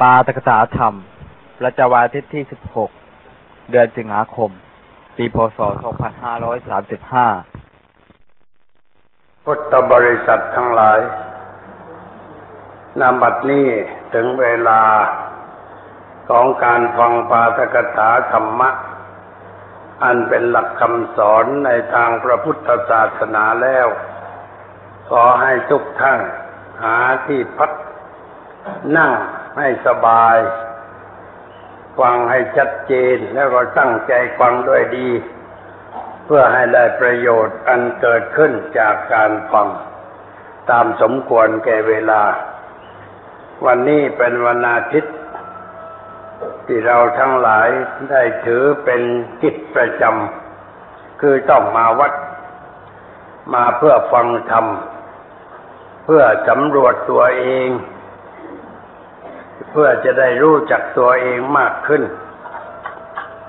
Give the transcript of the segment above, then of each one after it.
ปาตกถาธรรม ประจาวาทิตที่ 16 เดือนสิงหาคม ปีพศ 2535 พุทธบริษัททั้งหลายนาบัดนี้ถึงเวลาของการฟังปาตกถาธรรมะ อันเป็นหลักคำสอนในทางพระพุทธศาสนาแล้ว ขอให้ทุกท่านหาที่พักนั่ง ให้สบาย ฟังให้ชัดเจนแล้วก็ตั้งใจฟังด้วยดี เพื่อให้ได้ประโยชน์อันเกิดขึ้นจากการฟัง ตามสมควรแก่เวลา วันนี้เป็นวันอาทิตย์ที่เราทั้งหลายได้ถือเป็นกิจประจำคือต้องมาวัด มาเพื่อฟังธรรม เพื่อสำรวจตัวเอง เพื่อจะได้รู้จักตัวเองมากขึ้น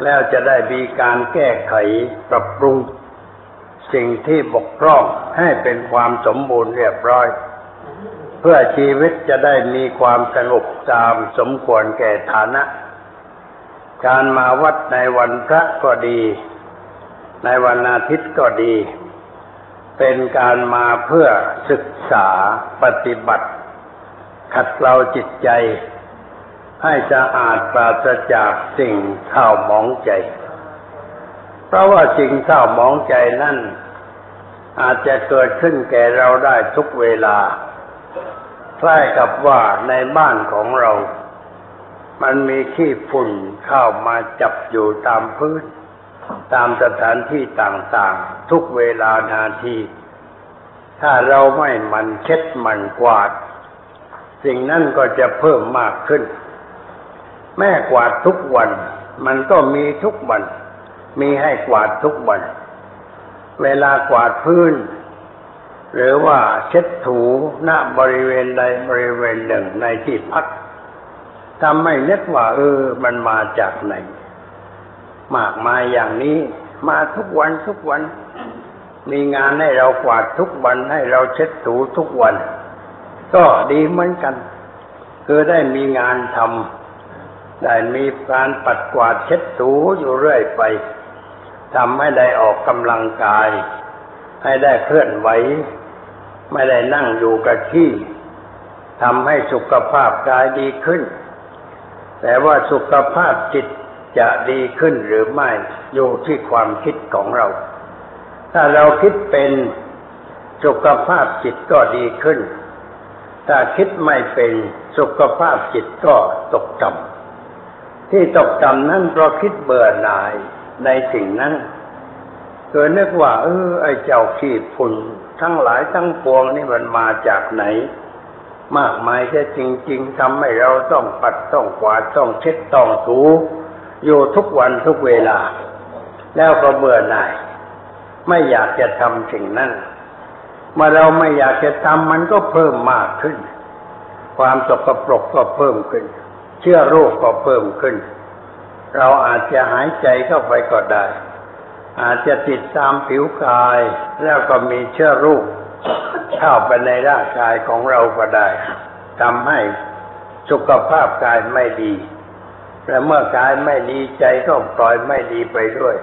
แล้วจะได้มีการแก้ไขปรับปรุง สิ่งที่บกพร่องให้เป็นความสมบูรณ์เรียบร้อย เพื่อชีวิตจะได้มีความสงบตามสมควรแก่ฐานะ การมาวัดในวันพระก็ดี ในวันอาทิตย์ก็ดี เป็นการมาเพื่อศึกษาปฏิบัติขัดเกลาจิตใจ ให้สะอาดปราศจากสิ่งเศร้าหมองใจ เพราะว่าสิ่งเศร้าหมองใจนั่น อาจจะเกิดขึ้นแก่เราได้ทุกเวลาคล้ายกับว่าในบ้านของเรา มันมีขี้ฝุ่นเข้ามาจับอยู่ตามพื้น ตามสถานที่ต่างๆ ทุกเวลานาที ถ้าเราไม่มันเช็ดมันกวาด สิ่งนั้นก็จะเพิ่มมากขึ้น แม่กวาดทุกวัน มันก็มีทุกวัน มีให้กวาดทุกวัน เวลากวาดพื้น หรือว่าเช็ดถูณบริเวณใดบริเวณหนึ่งในที่พักทำไม่นึกว่า เออ มันมาจากไหน มากมายอย่างนี้ มาทุกวันทุกวัน มีงานให้เรากวาดทุกวันให้เราเช็ดถูทุกวัน ก็ดีเหมือนกัน คือได้มีงานทำ ได้มีการปัดกวาดเช็ดถูอยู่เรื่อยไปทำให้ได้ออกกำลังกาย ให้ได้เคลื่อนไหว ไม่ได้นั่งอยู่กับที่ทำให้สุขภาพกายดีขึ้น แต่ว่าสุขภาพจิตจะดีขึ้นหรือไม่อยู่ที่ความคิดของเรา ถ้าเราคิดเป็นสุขภาพจิตก็ดีขึ้น ถ้าคิดไม่เป็นสุขภาพจิตก็ตกต่ำ ที่ตกต่ำนั้นเพราะคิดเบื่อหน่ายในสิ่งนั้นเกิดนึกว่า เออ ไอ้เจ้าขี้ฝุ่นทั้งหลายทั้งปวงนี่มันมาจากไหน มากมายแค่จริง ๆทำให้เราต้องปัดต้องกวาดต้องเช็ดต้องถูอยู่ทุกวันทุกเวลา แล้วก็เบื่อหน่าย ไม่อยากจะทำสิ่งนั้นเมื่อเราไม่อยากจะทำมันก็เพิ่มมากขึ้น ความสกปรกก็เพิ่มขึ้น เชื้อโรคก็เพิ่มขึ้น เราอาจจะหายใจเข้าไปก็ได้ อาจจะติดตามผิวกาย แล้วก็มีเชื้อโรคเข้าไปในร่างกายของเราก็ได้ทำให้สุขภาพกายไม่ดีและเมื่อกายไม่ดีใจก็ปล่อยไม่ดีไปด้วย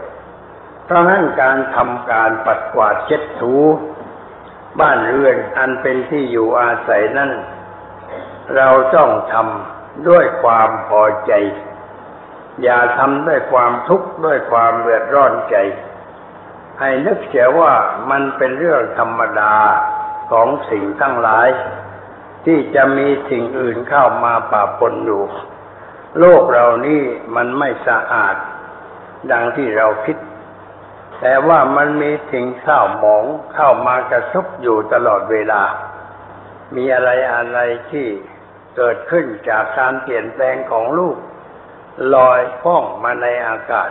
เพราะงั้นการทำการปัดกวาดเช็ดถู บ้านเรือนอันเป็นที่อยู่อาศัยนั้น เราต้องทำ ด้วยความพอใจ อย่าทำด้วยความทุกข์ด้วยความเดือดร้อนใจ ให้นึกเสียว่ามันเป็นเรื่องธรรมดาของสิ่งทั้งหลาย ที่จะมีสิ่งอื่นเข้ามาปะปนอยู่ โลกเรานี่มันไม่สะอาด ดังที่เราคิด แต่ว่ามันมีสิ่งเศร้าหมองเข้ามากระทบอยู่ตลอดเวลา มีอะไรอะไรที่ เกิดขึ้นจากการเปลี่ยนแปลงของลูกลอยพ้องมาในอากาศ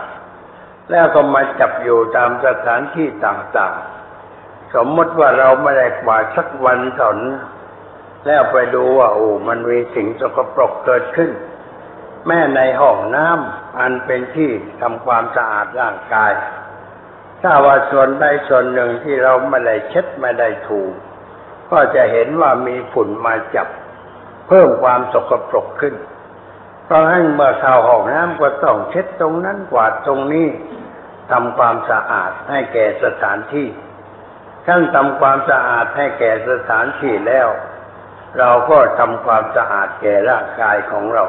แล้วก็มาจับอยู่ตามสถานที่ต่างๆ สมมติว่าเราไม่ได้กวาดสักวันถอนแล้วไปดูว่าโอ้มันมีสิ่งสกปรกเกิดขึ้น แม่ในห้องน้ำอันเป็นที่ทำความสะอาดร่างกาย ถ้าว่าส่วนใดส่วนหนึ่งที่เราไม่ได้เช็ดไม่ได้ถูก็จะเห็นว่ามีฝุ่นมาจับ เพิ่มความสกปรกขึ้น เพราะให้เมื่อเข้าห้องน้ำก็ต้องเช็ดตรงนั้นกวาดตรงนี้ทำความสะอาดให้แก่สถานที่ขั้นทำความสะอาดให้แก่สถานที่แล้ว เราก็ทำความสะอาดแก่ร่างกายของเรา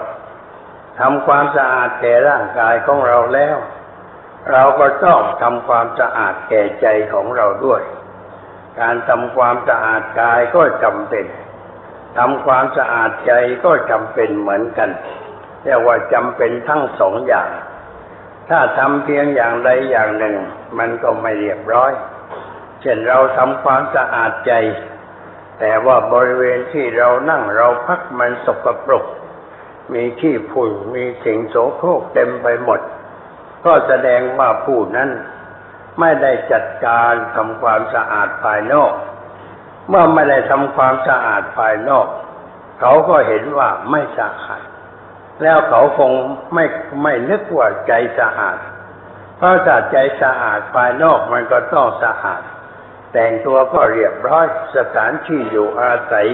ทำความสะอาดแก่ร่างกายของเราแล้ว เราก็ต้องทำความสะอาดแก่ใจของเราด้วย การทำความสะอาดกายก็จำเป็น ทำความสะอาดใจก็จำเป็นเหมือนกันเรียกว่าจำเป็นทั้งสองอย่าง ถ้าทำเพียงอย่างใดอย่างหนึ่ง มันก็ไม่เรียบร้อย เช่นเราทำความสะอาดใจ แต่ว่าบริเวณที่เรานั่งเราพักมันสกปรก มีขี้ฝุ่นมีสิ่งโสโครกเต็มไปหมด ก็แสดงว่าผู้นั้น ไม่ได้จัดการทำความสะอาดภายนอก เมื่อไม่ได้ทำความสะอาดภายนอก เขาก็เห็นว่าไม่สะอาด แล้วเขาคงไม่ไม่นึกว่าใจสะอาด เพราะถ้าใจสะอาดภายนอกมันก็ต้องสะอาด แต่งตัวก็เรียบร้อยสถานที่อยู่อาศัย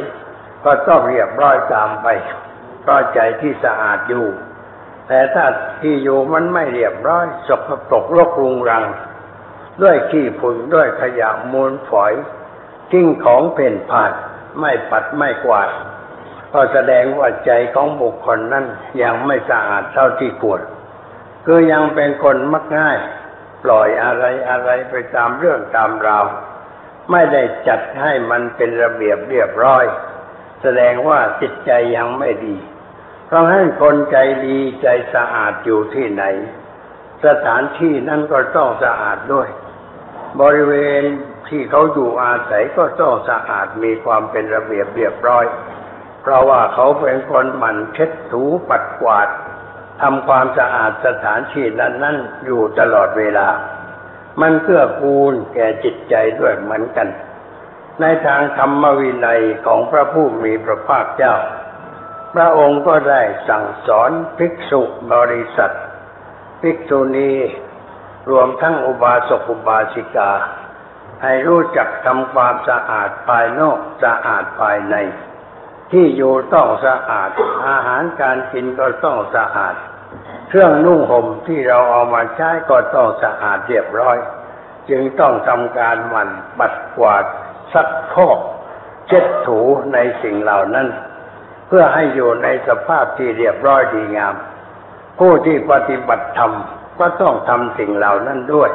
ก็ต้องเรียบร้อยตามไปเพราะใจที่สะอาดอยู่ แต่ถ้าที่อยู่มันไม่เรียบร้อยสกปรกรกรุงรัง ด้วยขี้ฝุ่นด้วยขยะมูลฝอย ทิ้งของเพ่นผ่าน ไม่ปัดไม่กวาด ก็แสดงว่าใจของบุคคลนั้นยังไม่สะอาดเท่าที่ควรคือยังเป็นคนมักง่าย ปล่อยอะไรอะไรไปตามเรื่องตามราว ไม่ได้จัดให้มันเป็นระเบียบเรียบร้อย แสดงว่าจิตใจยังไม่ดีเพราะให้คนใจดีใจสะอาดอยู่ที่ไหน สถานที่นั้นก็ต้องสะอาดด้วย บริเวณ ที่เขาอยู่อาศัยก็ต้องสะอาดมีความเป็นระเบียบเรียบร้อย เพราะว่าเขาเป็นคนหมั่นเช็ดถูปัดกวาดทำความสะอาดสถานที่นั้นนั้นอยู่ตลอดเวลา มันเกื้อกูลแก่จิตใจด้วยเหมือนกัน ในทางธรรมวินัยของพระผู้มีพระภาคเจ้า พระองค์ก็ได้สั่งสอนภิกษุบริษัท ภิกษุณีรวมทั้งอุบาสกอุบาสิกา ให้รู้จักทำความสะอาดภายนอกสะอาดภายใน ที่อยู่ต้องสะอาด อาหารการกินก็ต้องสะอาด เครื่องนุ่งห่มที่เราเอามาใช้ก็ต้องสะอาดเรียบร้อย จึงต้องทำการหมั่นปัดกวาดซักพอกเช็ดถูในสิ่งเหล่านั้น เพื่อให้อยู่ในสภาพที่เรียบร้อยดีงาม ผู้ที่ปฏิบัติธรรมก็ต้องทำสิ่งเหล่านั้นด้วย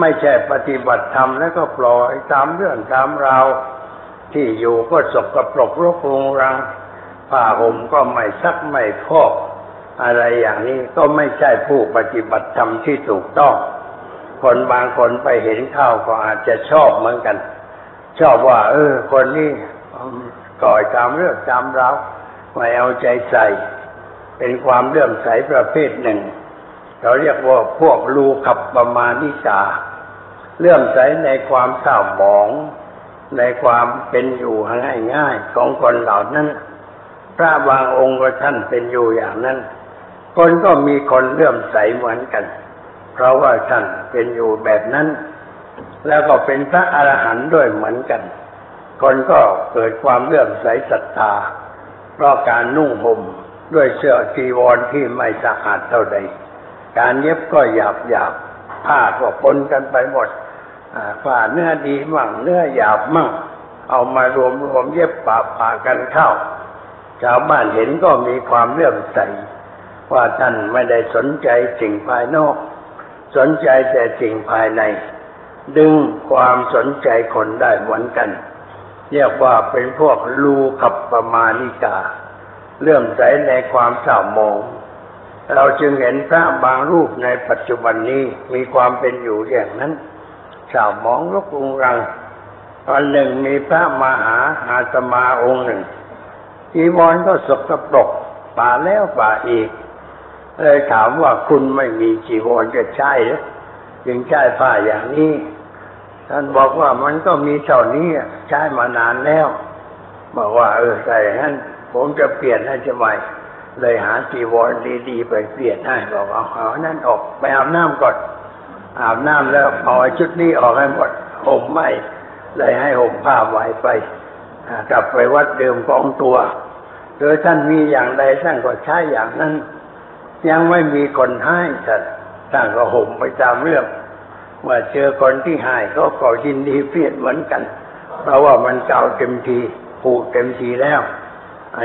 ไม่ใช่ปฏิบัติธรรมแล้วก็ปล่อยตามเรื่องตามราวที่อยู่ก็สกปรกรกรุงรังผ้าห่มก็ไม่ซักไม่พอกอะไรอย่างนี้ก็ไม่ใช่ผู้ปฏิบัติธรรมที่ถูกต้อง คนบางคนไปเห็นข้าวก็อาจจะชอบเหมือนกัน ชอบว่า เออ คนนี้ก่อยตามเรื่องตามราวไม่เอาใจใส่ เป็นความเลื่อมใสประเภทหนึ่ง เราเรียกว่าพวกลูขับประมาณิกาเลื่อมใสในความเศร้าหมอง ในความเป็นอยู่ง่ายๆของคนเหล่านั้น พระบางองค์ก็ท่านเป็นอยู่อย่างนั้น คนก็มีคนเลื่อมใสเหมือนกัน เพราะว่าท่านเป็นอยู่แบบนั้น แล้วก็เป็นพระอรหันต์ด้วยเหมือนกัน คนก็เกิดความเลื่อมใสศรัทธาเพราะการนุ่งห่มด้วยเสื้อจีวรที่ไม่สะอาดเท่าใด การเย็บก็หยาบหยาบผ้าก็ปนกันไปหมดฝ่าเนื้อดีมั่งเนื้อหยาบมั่ง เอามารวมรวมเย็บป่าป่ากันเข้า ชาวบ้านเห็นก็มีความเลื่อมใส ว่าท่านไม่ได้สนใจสิ่งภายนอก สนใจแต่สิ่งภายใน ดึงความสนใจคนได้เหมือนกัน เรียกว่าเป็นพวกลูขับประมาณิกา เลื่อมใสในความเศร้าหมอง เราจึงเห็นพระบางรูปในปัจจุบันนี้มีความเป็นอยู่อย่างนั้นชาวมองลกรุงรังวันหนึ่งมีพระมหาอาตมาองค์หนึ่งจีวรก็สกปรกป่าแล้วป่าอีก เลยถามว่าคุณไม่มีจีวรจะใช่หรือจึงใช้ผ้าอย่างนี้ ท่านบอกว่ามันก็มีเท่านี้ใช้มานานแล้ว บอกว่าเออใส่งั้นผมจะเปลี่ยนให้จะใหม่ เลยหาจีวรดีๆไปเปลี่ยนให้บอกเอาเอานั่นออกไปอาบน้ำก่อนอาบน้ำแล้วเอาชุดนี้ออกให้หมดห่มไม่เลยให้ห่มผ้าไว้ไปกลับไปวัดเดิมกองตัว โดยท่านมีอย่างใดท่านก็ใช้อย่างนั้น ยังไม่มีคนให้ท่านท่านก็ห่มไปตามเรื่องว่าเจอคนที่ให้ก็ก็ยินดีเพียรเหมือนกัน เพราะว่ามันเก่าเต็มทีผูกเต็มทีแล้ว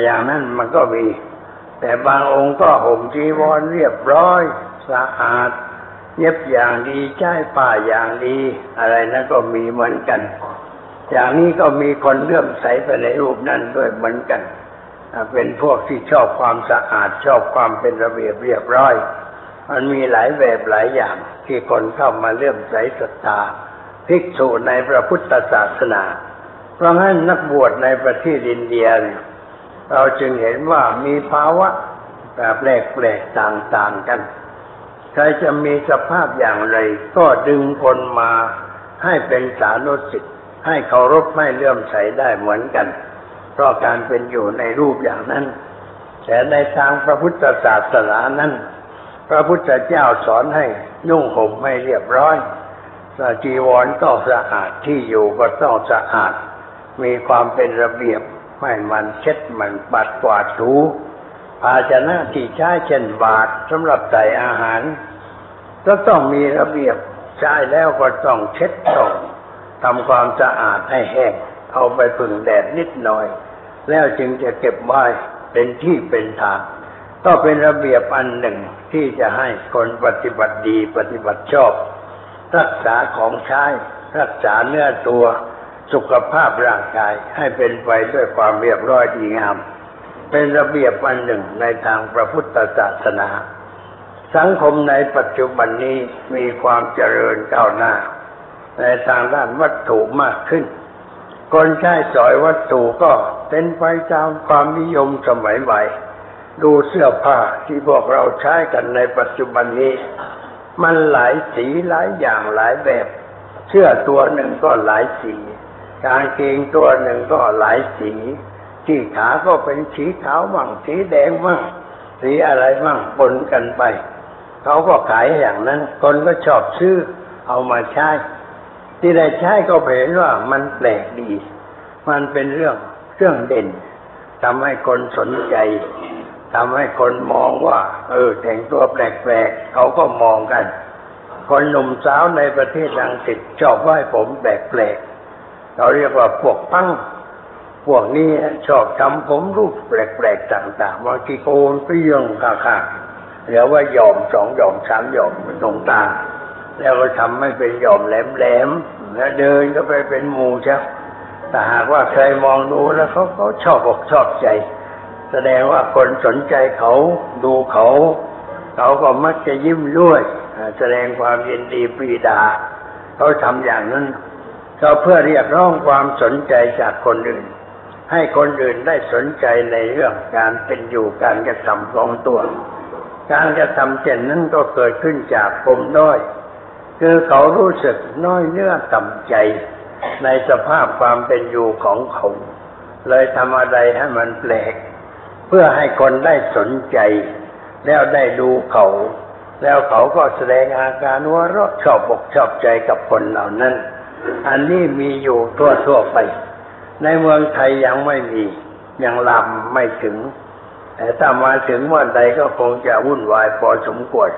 อย่างนั้นมันก็มี แต่บางองค์ก็ห่มจีวรเรียบร้อย สะอาด เย็บอย่างดีใช้ผ้าอย่างดี อะไรนั้นก็มีเหมือนกัน อย่างนี้ก็มีคนเลื่อมใสไปในรูปนั้นด้วยเหมือนกันเป็นพวกที่ชอบความสะอาดชอบความเป็นระเบียบเรียบร้อย มันมีหลายแบบหลายอย่าง ที่คนเข้ามาเลื่อมใสศรัทธาภิกษุในพระพุทธศาสนา เพราะงั้นนักบวชในประเทศอินเดียเนี่ย เราจึงเห็นว่ามีภาวะแบบแปลกๆต่างๆกัน ใครจะมีสภาพอย่างไร ก็ดึงคนมาให้เป็นสานุสิทธิ์ให้เคารพให้เลื่อมใสได้เหมือนกัน เพราะการเป็นอยู่ในรูปอย่างนั้น แต่ในทางพระพุทธศาสนานั้น พระพุทธเจ้าสอนให้นุ่งห่มให้เรียบร้อยจีวรต้องสะอาดที่อยู่ก็ต้องสะอาด มีความเป็นระเบียบ ไม่มันเช็ดมันปัดกวาดถูภาชนะที่ใช้เช่นบาตรสำหรับใส่อาหารก็ต้องมีระเบียบใช้แล้วก็ต้องเช็ดต้องทำความสะอาดให้แห้งเอาไปพึ่งแดดนิดหน่อย แล้วจึงจะเก็บไว้เป็นที่เป็นทางก็เป็นระเบียบอันหนึ่งที่จะให้คนปฏิบัติดีปฏิบัติชอบ รักษาของใช้รักษาเนื้อตัว สุขภาพร่างกายให้เป็นไปด้วยความเรียบร้อยดีงาม เป็นระเบียบอันหนึ่งในทางพระพุทธศาสนา สังคมในปัจจุบันนี้มีความเจริญก้าวหน้า ในทางด้านวัตถุมากขึ้นคนใช้สอยวัตถุก็เป็นไปตามความนิยมสมัยใหม่ ดูเสื้อผ้าที่พวกเราใช้กันในปัจจุบันนี้ มันหลายสีหลายอย่างหลายแบบ เสื้อตัวหนึ่งก็หลายสี กางเกงตัวหนึ่งก็หลายสีที่ขาก็เป็นสีขาวมั่งสีแดงมั่งสีอะไรมั่งปนกันไป เขาก็ขายอย่างนั้น คนก็ชอบซื้อเอามาใช้ ที่ได้ใช้ก็เห็นว่ามันแปลกดี มันเป็นเรื่องเรื่องเด่นทำให้คนสนใจทำให้คนมองว่า เออ แต่งตัวแปลกๆเขาก็มองกัน คนหนุ่มสาวในประเทศอังกฤษชอบไว้ผมแปลกๆ เราเรียกว่าพวกพังพวกนี้ชอบทำผมรูปแปลกๆต่างๆบางทีโกนเปรี้ยงข้าๆเรียกว่ายอมสองยอมสามยอมตรงตาแล้วก็ทำให้เป็นยอมแหลมๆแล้วเดินก็ไปเป็นหมูใช่แต่หากว่าใครมองดูแล้วเขาเขาชอบอกชอบใจ แสดงว่าคนสนใจเขาดูเขา เขาก็มักจะยิ้มด้วย แสดงความยินดีปรีดา เขาทำอย่างนั้น ก็เพื่อเรียกร้องความสนใจจากคนอื่น ให้คนอื่นได้สนใจในเรื่องการเป็นอยู่การกระทำของตัว การกระทำเช่นนั้นก็เกิดขึ้นจากปมน้อยคือเขารู้สึกน้อยเนื้อต่ำใจ ในสภาพความเป็นอยู่ของเขา เลยทำอะไรให้มันแปลก เพื่อให้คนได้สนใจ แล้วได้ดูเขา แล้วเขาก็แสดงอาการว่าเราชอบอกชอบใจกับคนเหล่านั้น อันนี้มีอยู่ทั่วทั่วไป ในเมืองไทยยังไม่มี ยังลำไม่ถึง แต่ถ้ามาถึงเมื่อใดก็คงจะวุ่นวายพอสมควร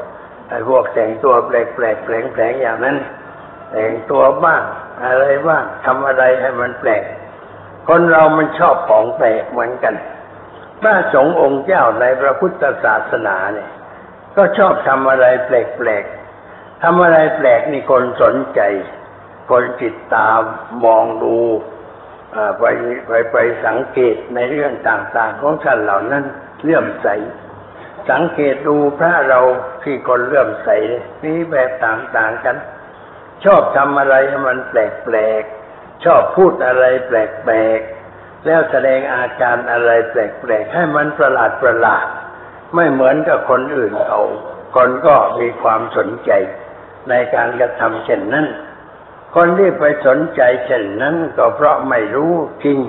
ไอ้พวกแต่งตัวแปลกแปลกแผลงๆอย่างนั้น แต่งตัวบ้างอะไรบ้างทำอะไรให้มันแปลก คนเรามันชอบของแปลกเหมือนกันพระสงฆ์องค์เจ้าในพระพุทธศาสนาเนี่ย ก็ชอบทำอะไรแปลกๆทำอะไรแปลกนี่คนสนใจ คนติดตามมองดูไปไปไปสังเกตในเรื่องต่างๆ ของท่านเหล่านั้นเลื่อมใส สังเกตดูพระเราที่คนเลื่อมใสมีแบบต่างๆกัน ชอบทำอะไรให้มันแปลกๆชอบพูดอะไรแปลกๆแล้วแสดงอาการอะไรแปลกๆให้มันประหลาดประหลาด ไม่เหมือนกับคนอื่นเขาคนก็มีความสนใจในการกระทำเช่นนั้น คนที่ไปสนใจเช่นนั้นก็เพราะไม่รู้จริง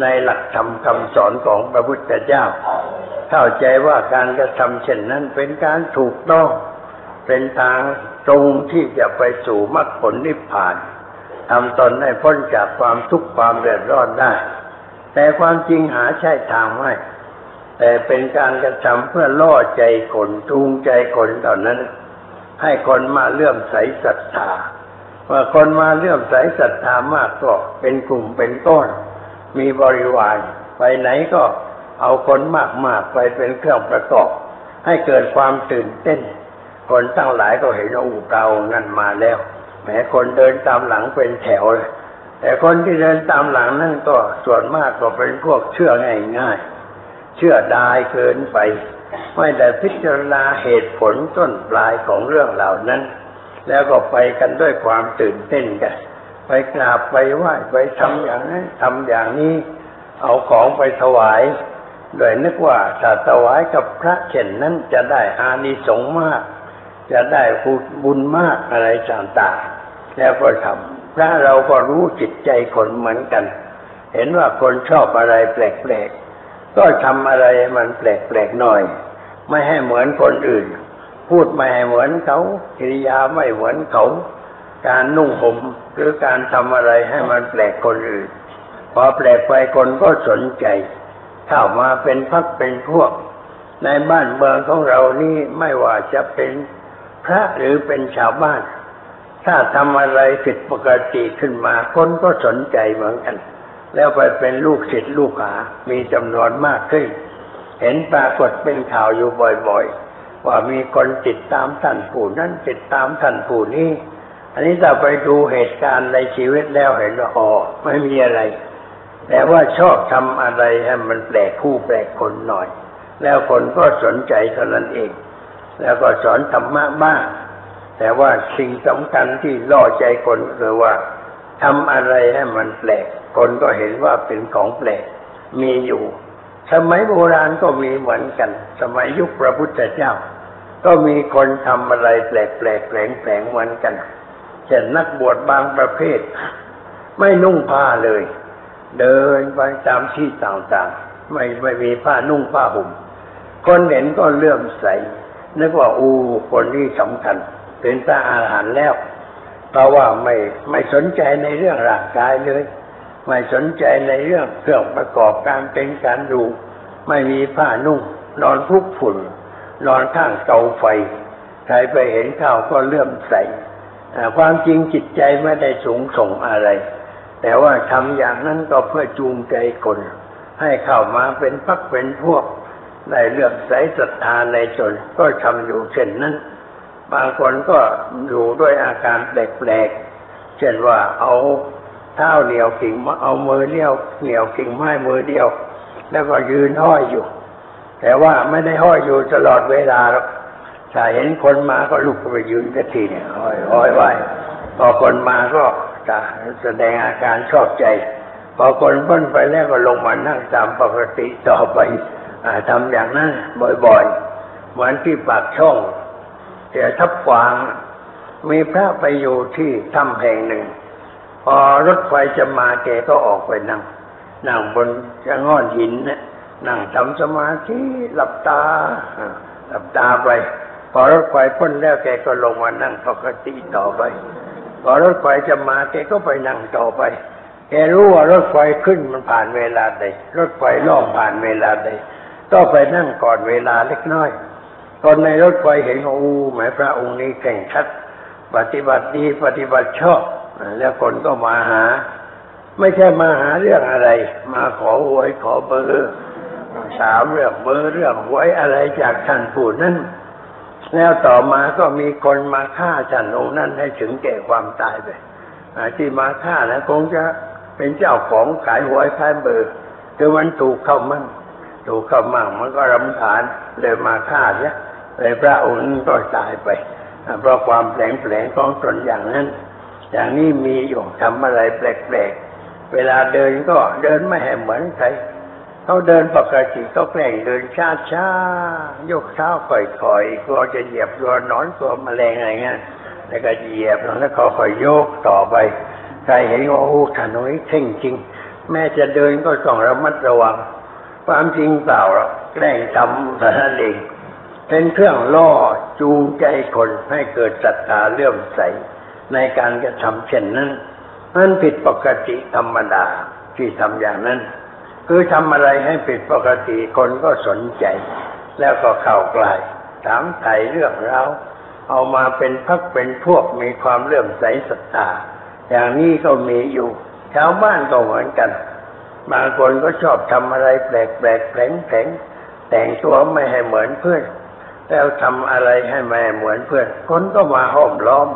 ในหลักธรรมคำสอนของพระพุทธเจ้า เข้าใจว่าการกระทำเช่นนั้นเป็นการถูกต้อง เป็นทางตรงที่จะไปสู่มรรคผลนิพพานทำตนให้พ้นจากความทุกข์ความเดือดร้อนได้ แต่ความจริงหาใช่ทางไม่ แต่เป็นการกระทำเพื่อล่อใจคนจูงใจคนเท่านั้น ให้คนมาเลื่อมใสศรัทธา เมื่อคนมาเลื่อมใสศรัทธามากก็เป็นกลุ่มเป็นก้อน มีบริวารไปไหนก็เอาคนมากๆไปเป็นเครื่องประกอบ ให้เกิดความตื่นเต้น คนตั้งหลายก็เห็นว่าอู่เรานั่นมาแล้วแม้คนเดินตามหลังเป็นแถวเลยแต่คนที่เดินตามหลังนั่นก็ส่วนมากก็เป็นพวกเชื่อง่ายๆ เชื่อดายเกินไป ไม่ได้พิจารณาเหตุผลต้นปลายของเรื่องเหล่านั้น แล้วก็ไปกันด้วยความตื่นเต้นกัน ไปกราบไปไหว้ไปทำอย่างนั้นทำอย่างนี้ เอาของไปถวายโดยนึกว่าถ้าถวายกับพระเช่นนั้นจะได้อานิสงส์มาก จะได้บุญมากอะไรต่างๆแล้วก็ทำพระเราก็รู้จิตใจคนเหมือนกัน เห็นว่าคนชอบอะไรแปลกๆก็ทำอะไรมันแปลกๆหน่อย ไม่ให้เหมือนคนอื่น พูดไม่เหมือนเขากิริยาไม่เหมือนเขา การนุ่งห่มหรือการทำอะไรให้มันแปลกคนอื่น พอแปลกไปคนก็สนใจ เข้ามาเป็นพักเป็นพวก ในบ้านเมืองของเรานี่ไม่ว่าจะเป็นพระหรือเป็นชาวบ้าน ถ้าทำอะไรผิดปกติขึ้นมา คนก็สนใจเหมือนกัน แล้วไปเป็นลูกศิษย์ลูกหา มีจำนวนมากขึ้น เห็นปรากฏเป็นข่าวอยู่บ่อยๆ ว่ามีคนติดตามท่านผู้นั้นติดตามท่านผู้นี้ อันนี้ถ้าไปดูเหตุการณ์ในชีวิตแล้วเห็นว่าอ๋อไม่มีอะไร แต่ว่าชอบทำอะไรให้มันแปลกคู่แปลกคนหน่อย แล้วคนก็สนใจเท่านั้นเอง แล้วก็สอนธรรมะบ้างแต่ว่าสิ่งสำคัญที่ล่อใจคนคือว่าทำอะไรให้มันแปลก คนก็เห็นว่าเป็นของแปลก มีอยู่ สมัยโบราณก็มีเหมือนกัน สมัยยุคพระพุทธเจ้า ก็มีคนทำอะไรแปลกแปลกแปลงแปลงเหมือนกัน เช่นนักบวชบางประเภท ไม่นุ่งผ้าเลย เดินไปตามที่ต่างๆ ไม่ไม่มีผ้านุ่งผ้าห่ม คนเห็นก็เลื่อมใส นึกว่าอูคนนี้สำคัญ เป็นพระอาหารแล้วเพราะว่าไม่ไม่สนใจในเรื่องร่างกายเลย ไม่สนใจในเรื่องเครื่องประกอบการเป็นการดูไม่มีผ้านุ่ง นอนคลุกฝุ่น นอนข้างเตาไฟ ใครไปเห็นข้าวก็เลื่อมใสความจริงจิตใจไม่ได้สูงส่งอะไร แต่ว่าทำอย่างนั้นก็เพื่อจูงใจคน ให้เข้ามาเป็นพักเป็นพวกได้เลื่อกใสศรัทธาในชนก็ทำอยู่เช่นนั้น บางคนก็อยู่ด้วยอาการแปลกๆเช่นว่าเอา เท้าเหนียวกิ่งม้เอามือเลี้ยวเหนียวกิ่งไม้มือเดียว แล้วก็ยืนห้อยอยู่ แต่ว่าไม่ได้ห้อยอยู่ตลอดเวลาหรอกถ้าเห็นคนมาก็ลุกไปยืนกันทีเนี่ยห้อยห้อยไว้พอคนมาก็จะแสดงอาการชอบใจ พอคนพ้นไปแล้วก็ลงมานั่งตามปกติต่อไปอทำอย่างนั้นบ่อยๆ เหมือนที่ปากช่องเสียทับกวางมีพระไปอยู่ที่ถ้ำแห่งหนึ่ง พอรถไฟจะมาแกก็ออกไปนั่ง นั่งบนจะง่อนหินนะนั่งทำสมาธิหลับตา หลับตาไป พอรถไฟพ้นแล้วแกก็ลงมานั่งปกติต่อไป พอรถไฟจะมาแกก็ไปนั่งต่อไป แกรู้ว่ารถไฟขึ้นมันผ่านเวลาใด รถไฟล่องผ่านเวลาใด ก็ไปนั่งก่อนเวลาเล็กน้อยคนในรถไฟเห็นว่าอู้หมายพระองค์นี้เก่งชัด ปฏิบัติดีปฏิบัติชอบ แล้วคนก็มาหา ไม่ใช่มาหาเรื่องอะไร มาขอหวยขอเบอร์สามเรื่องเบอร์เรื่องหวยอะไรจากท่านผู้นั้นแล้วต่อมาก็มีคนมาฆ่าท่านองค์นั้นให้ถึงแก่ความตายไปที่มาฆ่านะคงจะเป็นเจ้าของขายหวยขายเบอร์คือมันถูกเข้ามั่งถูกเข้ามั่งมันก็รำคาญเลยมาฆ่าเนี่ยเลยพระองค์ก็ตายไปเพราะความแผลงแผลงของตนอย่างนั้น อย่างนี้มีอยู่ทำอะไรแปลกๆ เวลาเดินก็เดินไม่ให้เหมือนใครเขาเดินปกติเขาแกล้งเดินช้าๆยกเท้าค่อยๆกลัวจะเหยียบกลัวนอนกลัวแมลงอะไรเงี้ยแล้วก็เหยียบแล้วก็ค่อยโยกต่อไปใครเห็นว่าโอ้ถนนเท่งจริง แม้จะเดินก็ต้องระมัดระวัง ความจริงเปล่าหรอกแกล้งทำแต่นั้นเองเป็นเครื่องล่อจูงใจคนให้เกิดศรัทธาเลื่อมใส ในการกระทำเช่นนั้นนั่นผิดปกติธรรมดาที่ทำอย่างนั้น คือทำอะไรให้ผิดปกติคนก็สนใจ แล้วก็เข้าใกล้ถามไถ่เรื่องราวเอามาเป็นพักเป็นพวกมีความเลื่อมใสศรัทธาอย่างนี้ก็มีอยู่ชาวบ้านก็เหมือนกัน บางคนก็ชอบทำอะไรแปลกแปลกแผลงแผลงแต่งตัวไม่ให้เหมือนเพื่อน แล้วทำอะไรให้ไม่เหมือนเพื่อน คนก็มาห้อมล้อม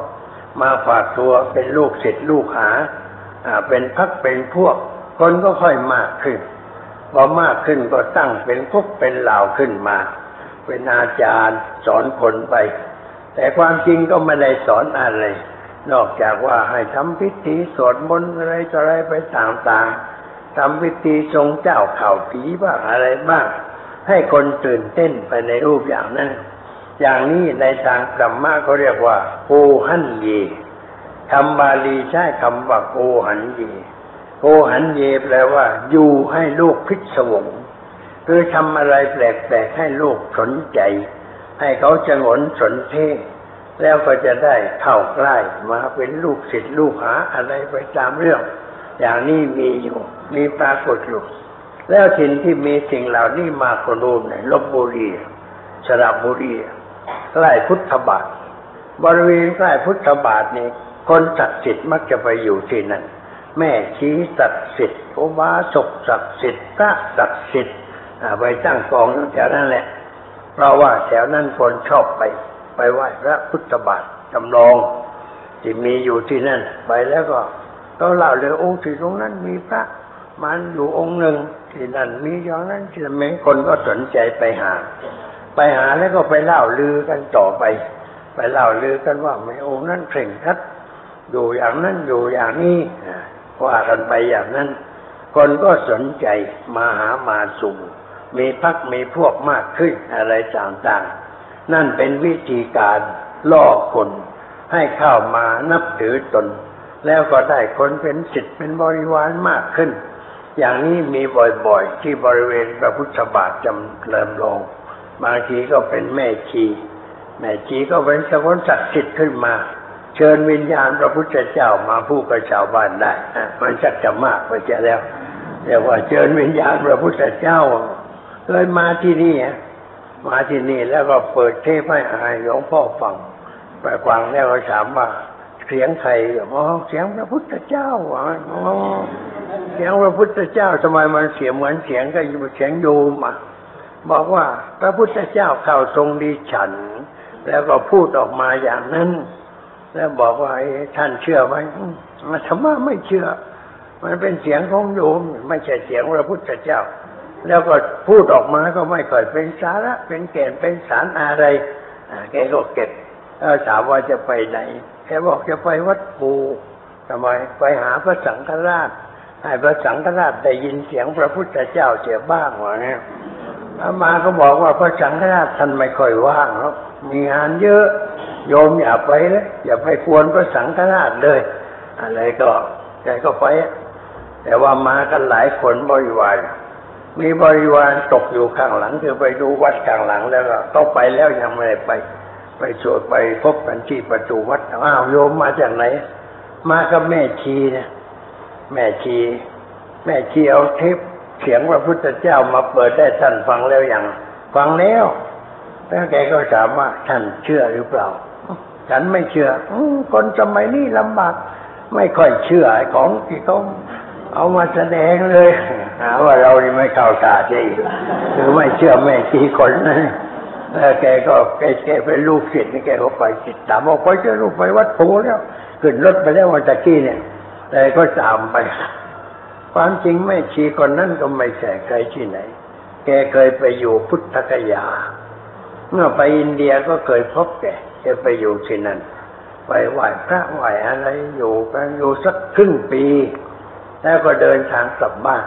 มาฝากตัวเป็นลูกศิษย์ลูกหาเป็นพักเป็นพวก คนก็ค่อยมากขึ้นพอมากขึ้นก็ตั้งเป็นพวกเป็นเหล่าขึ้นมา เป็นอาจารย์สอนคนไป แต่ความจริงก็ไม่ได้สอนอะไร นอกจากว่าให้ทำพิธีสวดมนต์อะไรต่ออะไรไปต่างๆทำพิธีทรงเจ้าเข่าผีบ้างอะไรบ้าง ให้คนตื่นเต้นไปในรูปอย่างนั้น อย่างนี้ในทางธรรมะเขาเรียกว่าโกหันเยคำบาลีใช้คำว่าโกหันเยโกหันเยแปลว่า อยู่ให้ลูกพิศวงคือทำอะไรแปลกๆให้ลูกสนใจ ให้เขาจะงนสนเทแล้วก็จะได้เข้าใกล้มาเป็นลูกศิษย์ลูกหาอะไรไปตามเรื่อง อย่างนี้มีอยู่ มีปรากฏอยู่แล้วถิ่นที่มีสิ่งเหล่านี้มากกว่านู้นเนี่ยลบบุรีสระบุรี ใกล้พุทธบาท บริเวณใกล้พุทธบาทนี่คนศักดิ์สิทธิ์มักจะไปอยู่ที่นั่น แม่ชีศักดิ์สิทธิ์อุบาสกศักดิ์สิทธิ์พระศักดิ์สิทธิ์ไปตั้งกองแถวนั้นแหละ เพราะว่าแถวนั้นคนชอบไป ไปไหว้พระพุทธบาทจำลอง ที่มีอยู่ที่นั่น ไปแล้วก็ก็เล่าเลยโอ้ที่ตรงนั้นมีพระมันอยู่องค์หนึ่งที่นั่นมีอย่างนั้นที่นั่นมีคนก็สนใจไปหา ไปหาแล้วก็ไปเล่าลือกันต่อไป ไปเล่าลือกันว่าไม่โองค์นั้นเข่งครัดอยู่อย่างนั้นอยู่อย่างนี้อ่าว่ากันไปอย่างนั้น คนก็สนใจมาหามาสู่มีพักมีพวกมากขึ้นอะไรต่างๆ นั่นเป็นวิธีการล่อคนให้เข้ามานับถือตน แล้วก็ได้คนเป็นสิทธิ์เป็นบริวารมากขึ้น อย่างนี้มีบ่อยๆ ที่บริเวณพระพุทธบาทจำเริมลง บางทีก็เป็นแม่ชีแม่ชีก็เป็นสกุลศักดิ์สิทธิ์ขึ้นมา เชิญวิญญาณพระพุทธเจ้ามาพูดกับชาวบ้านได้มันชักจะมากไปจะแล้วเรียกว่าเชิญวิญญาณพระพุทธเจ้าเลยมาที่นี่มาที่นี่แล้วก็เปิดเทปให้อายหลวงพ่อฟังไปฟังแล้วก็ถามว่าเสียงใครอ๋อเสียงพระพุทธเจ้าอ๋อเสียงพระพุทธเจ้าทำไมมันเสียงเหมือนเสียงก็เสียงโยมอะ บอกว่าพระพุทธเจ้าเข้าทรงดีฉัน แล้วก็พูดออกมาอย่างนั้น แล้วบอกว่าท่านเชื่อไหมมาธรรมะไม่เชื่อ มันเป็นเสียงของโยมไม่ใช่เสียงพระพุทธเจ้า แล้วก็พูดออกมาก็ไม่ค่อยเป็นสาระ เป็นแก่นเป็นสารอะไรแกก็เก็บแล้วถามว่าจะไปไหนแกบอกจะไปวัดปูทำไมไปหาพระสังฆราชให้พระสังฆราชได้ยินเสียงพระพุทธเจ้าเสียบ้างวะเนี่ย อามาก็บอกว่าพระสังฆราชท่านไม่ค่อยว่างหรอกมีงานเยอะ โยมอย่าไปเลยอย่าไปควรพระสังฆราชเลย อะไรก็แกก็ไป แต่ว่ามากันหลายคนบริวารมีบริวารตกอยู่ข้างหลัง คือไปดูวัดข้างหลังแล้วก็ต้องไปแล้วยังไม่ได้ไป ไปสวดไปพบกันที่ประตูวัดอ้าวโยมมาจากไหน มากับแม่ชีเนี่ยแม่ชี แม่ชีเอาเทป เสียงพระพุทธเจ้ามาเปิดได้ท่านฟังแล้วยังฟังแล้วแล้วแกก็ถามว่าท่านเชื่อหรือเปล่า ฉันไม่เชื่ออมคนสมัยนี้ลำบากไม่ค่อยเชื่อไอ้ของที่เขาเอามาแสดงเลยหาว่าเรานี่ไม่เข้าตาจะอีกคือไม่เชื่อแม่ชีคนนะแล้วแกก็แกแกเป็นลูกศิษย์นี่แกก็ไปติดตามบอกไปเจอลูกไปวัดโพแล้วขึ้นรถไปแล้ววันตะกี้เนี่ยแต่ก็ตามไป ความจริงแม่ชีคนนั้นก็ไม่ใช่ใครที่ไหน แกเคยไปอยู่พุทธคยา เมื่อไปอินเดียก็เคยพบแกแกไปอยู่ที่นั่น ไปไหว้พระไหว้อะไรอยู่กันอยู่สักครึ่งปี แล้วก็เดินทางกลับบ้าน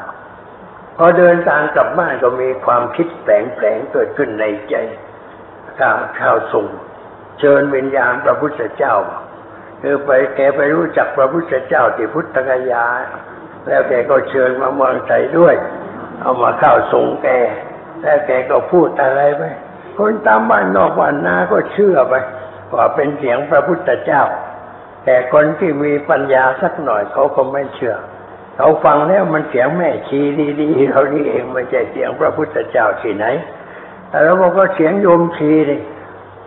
พอเดินทางกลับบ้านก็มีความคิดแปลงแปลงๆเกิดขึ้นในใจข้าวข้าวส่งเชิญวิญญาณพระพุทธเจ้าคือไปแกไปรู้จักพระพุทธเจ้าที่พุทธคยา แล้วแกก็เชิญมาเมืองไทยด้วย เอามาเข้าส่งแก แล้วแกก็พูดอะไรไป คนตามบ้านนอกบ้านนาก็เชื่อไปว่าเป็นเสียงพระพุทธเจ้า แต่คนที่มีปัญญาสักหน่อยเขาก็ไม่เชื่อ เขาฟังแล้วมันเสียงแม่ชีดีๆเขานี่เองไม่ใช่เสียงพระพุทธเจ้าที่ไหน แต่เราบอกว่าเสียงโยมชีนี่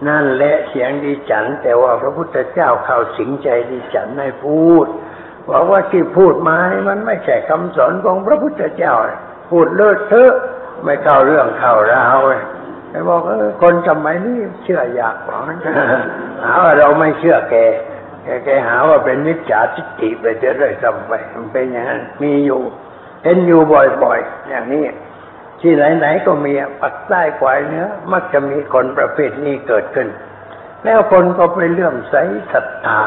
นั่นแหละเสียงดีจัน แต่ว่าพระพุทธเจ้าเข้าสิงใจดีจันไม่พูด บอกว่าที่พูดมามันไม่ใช่คำสอนของพระพุทธเจ้า พูดเลอะเทอะไม่เข้าเรื่องเข้าราวเลยไอ้บอกเออคนสมัยนี้เชื่ออยากบอกนั้นหาว่าเราไม่เชื่อแกแกแกหาว่าเป็นมิจฉาทิฏฐิไปเจอเลยซ้ำไปมันเป็นอย่างนั้นมีอยู่เห็นอยู่บ่อยๆ อย่างนี้ ที่ไหนๆก็มีปักใต้กวายเนื้อมักจะมีคนประเภทนี้เกิดขึ้น แล้วคนก็ไปเลื่อมใสศรัทธา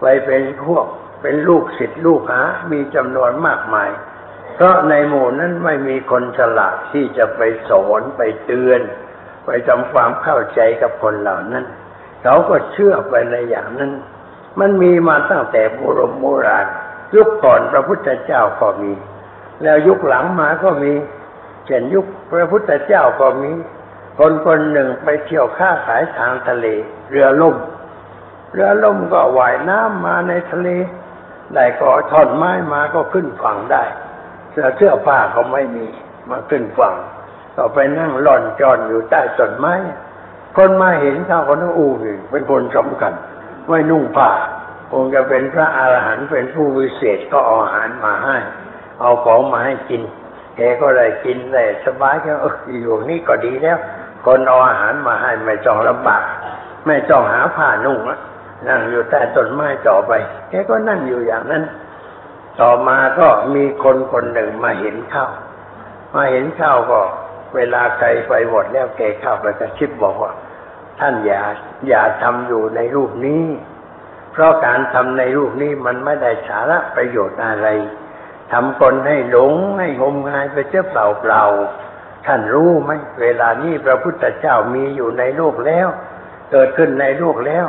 ไปเป็นพวก เป็นลูกศิษย์ลูกหา มีจำนวนมากมาย เพราะในหมู่นั้นไม่มีคนฉลาดที่จะไปสอนไปเตือน ไปทำความเข้าใจกับคนเหล่านั้น เขาก็เชื่อไปในอย่างนั้น มันมีมาตั้งแต่โบรมโบราณ ยุคก่อนพระพุทธเจ้าก็มี แล้วยุคหลังมาก็มี เช่นยุคพระพุทธเจ้าก็มี คนคนหนึ่งไปเที่ยวค้าขายทางทะเล เรือล่มเรือล่มก็ว่ายน้ำมาในทะเล ได้ก็ท่อนไม้มาก็ขึ้นฝั่งได้เสื้อเสื้อผ้าเขาไม่มีมาขึ้นฝั่งก็ไปนั่งหล่อนจอนอยู่ใต้ต้นไม้ คนมาเห็นเขาก็นึกอู้นี่เป็นคนสำคัญไม่นุ่งผ้าคงจะเป็นพระอาหารหันต์เป็นผู้วิเศษก็เอาอาหารมาให้ เอาของมาให้กินแกก็ได้กินได้สบายแกเอยู่นี่ก็ดีแล้ว คนเอาอาหารมาให้ไม่ต้องลำบากไม่ต้องหาผ้านุ่งละ นั่งอยู่ใต้ต้นไม้ต่อไป แกก็นั่งอยู่อย่างนั้น ต่อมาก็มีคนคนหนึ่งมาเห็นเข้า มาเห็นเข้าก็ เวลาใครไปหมดแล้วแกเข้าไปกระชิบบอกว่า ท่านอย่าอย่าทำอยู่ในรูปนี้ เพราะการทำในรูปนี้มันไม่ได้สาระประโยชน์อะไรทำคนให้หลงให้งมงายไปเจ้าเปล่าเปล่าๆท่านรู้ไหมเวลานี้พระพุทธเจ้ามีอยู่ในโลกแล้ว เกิดขึ้นในโลกแล้ว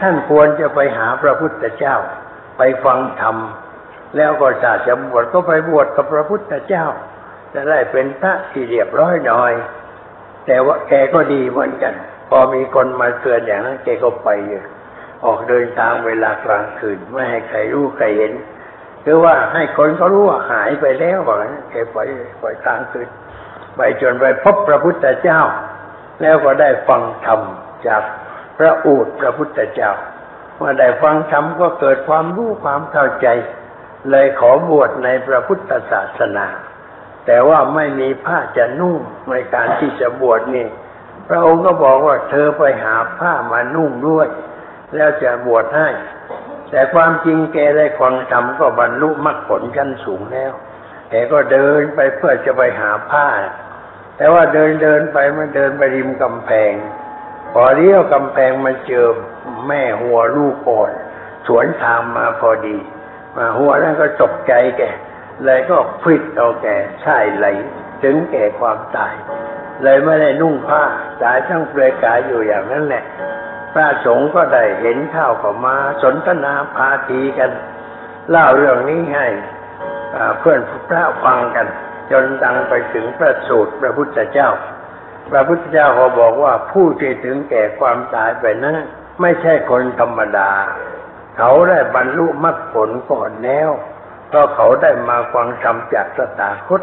ท่านควรจะไปหาพระพุทธเจ้า ไปฟังธรรม แล้วก็ถ้าจะบวชก็ไปบวชกับพระพุทธเจ้า จะได้เป็นพระที่เรียบร้อยหน่อย แต่ว่าแกก็ดีเหมือนกัน พอมีคนมาเตือนอย่างนั้นแกก็ไปอยู่ออกเดินทางเวลากลางคืน ไม่ให้ใครรู้ใครเห็นคือว่าให้คนเขารู้ว่าหายไปแล้วว่าแกปล่อยปล่อยกลางคืนไปจนไปพบพระพุทธเจ้า แล้วก็ได้ฟังธรรมจาก พระอูดพระพุทธเจ้าเมื่อได้ฟังธรรมก็เกิดความรู้ความเข้าใจ เลยขอบวชในพระพุทธศาสนา แต่ว่าไม่มีผ้าจะนุ่งในการที่จะบวชนี่ พระองค์ก็บอกว่าเธอไปหาผ้ามานุ่งด้วย แล้วจะบวชให้ แต่ความจริงแกได้ฟังธรรมก็บรรลุมรรคผลชั้นสูงแล้วแกก็เดินไปเพื่อจะไปหาผ้า แต่ว่าเดินเดินไปมันเดินไปริมกำแพง พอเลี้ยวกำแพงมาเจอแม่หัวลูกอ่อน สวนทางมาพอดี มาหัวนั้นก็ตกใจแกเลยก็ฟิดเอาแกใช่ไหลถึงแก่ความตาย เลยไม่ได้นุ่งผ้าตายทั้งเปลือยกายอยู่อย่างนั้นแหละ พระสงฆ์ก็ได้เห็นข้าวก็มา สนทนาพาทีกัน เล่าเรื่องนี้ให้เพื่อนพระฟังกัน จนดังไปถึงพระสูตรพระพุทธเจ้า พระพุทธเจ้าขาบอกว่าผู้ที่ถึงแก่ความตายไปนั้น ไม่ใช่คนธรรมดา เขาได้บรรลุมรรคผลก่อนแล้วเพราะเขาได้มาฟังธรรมจากสตาคต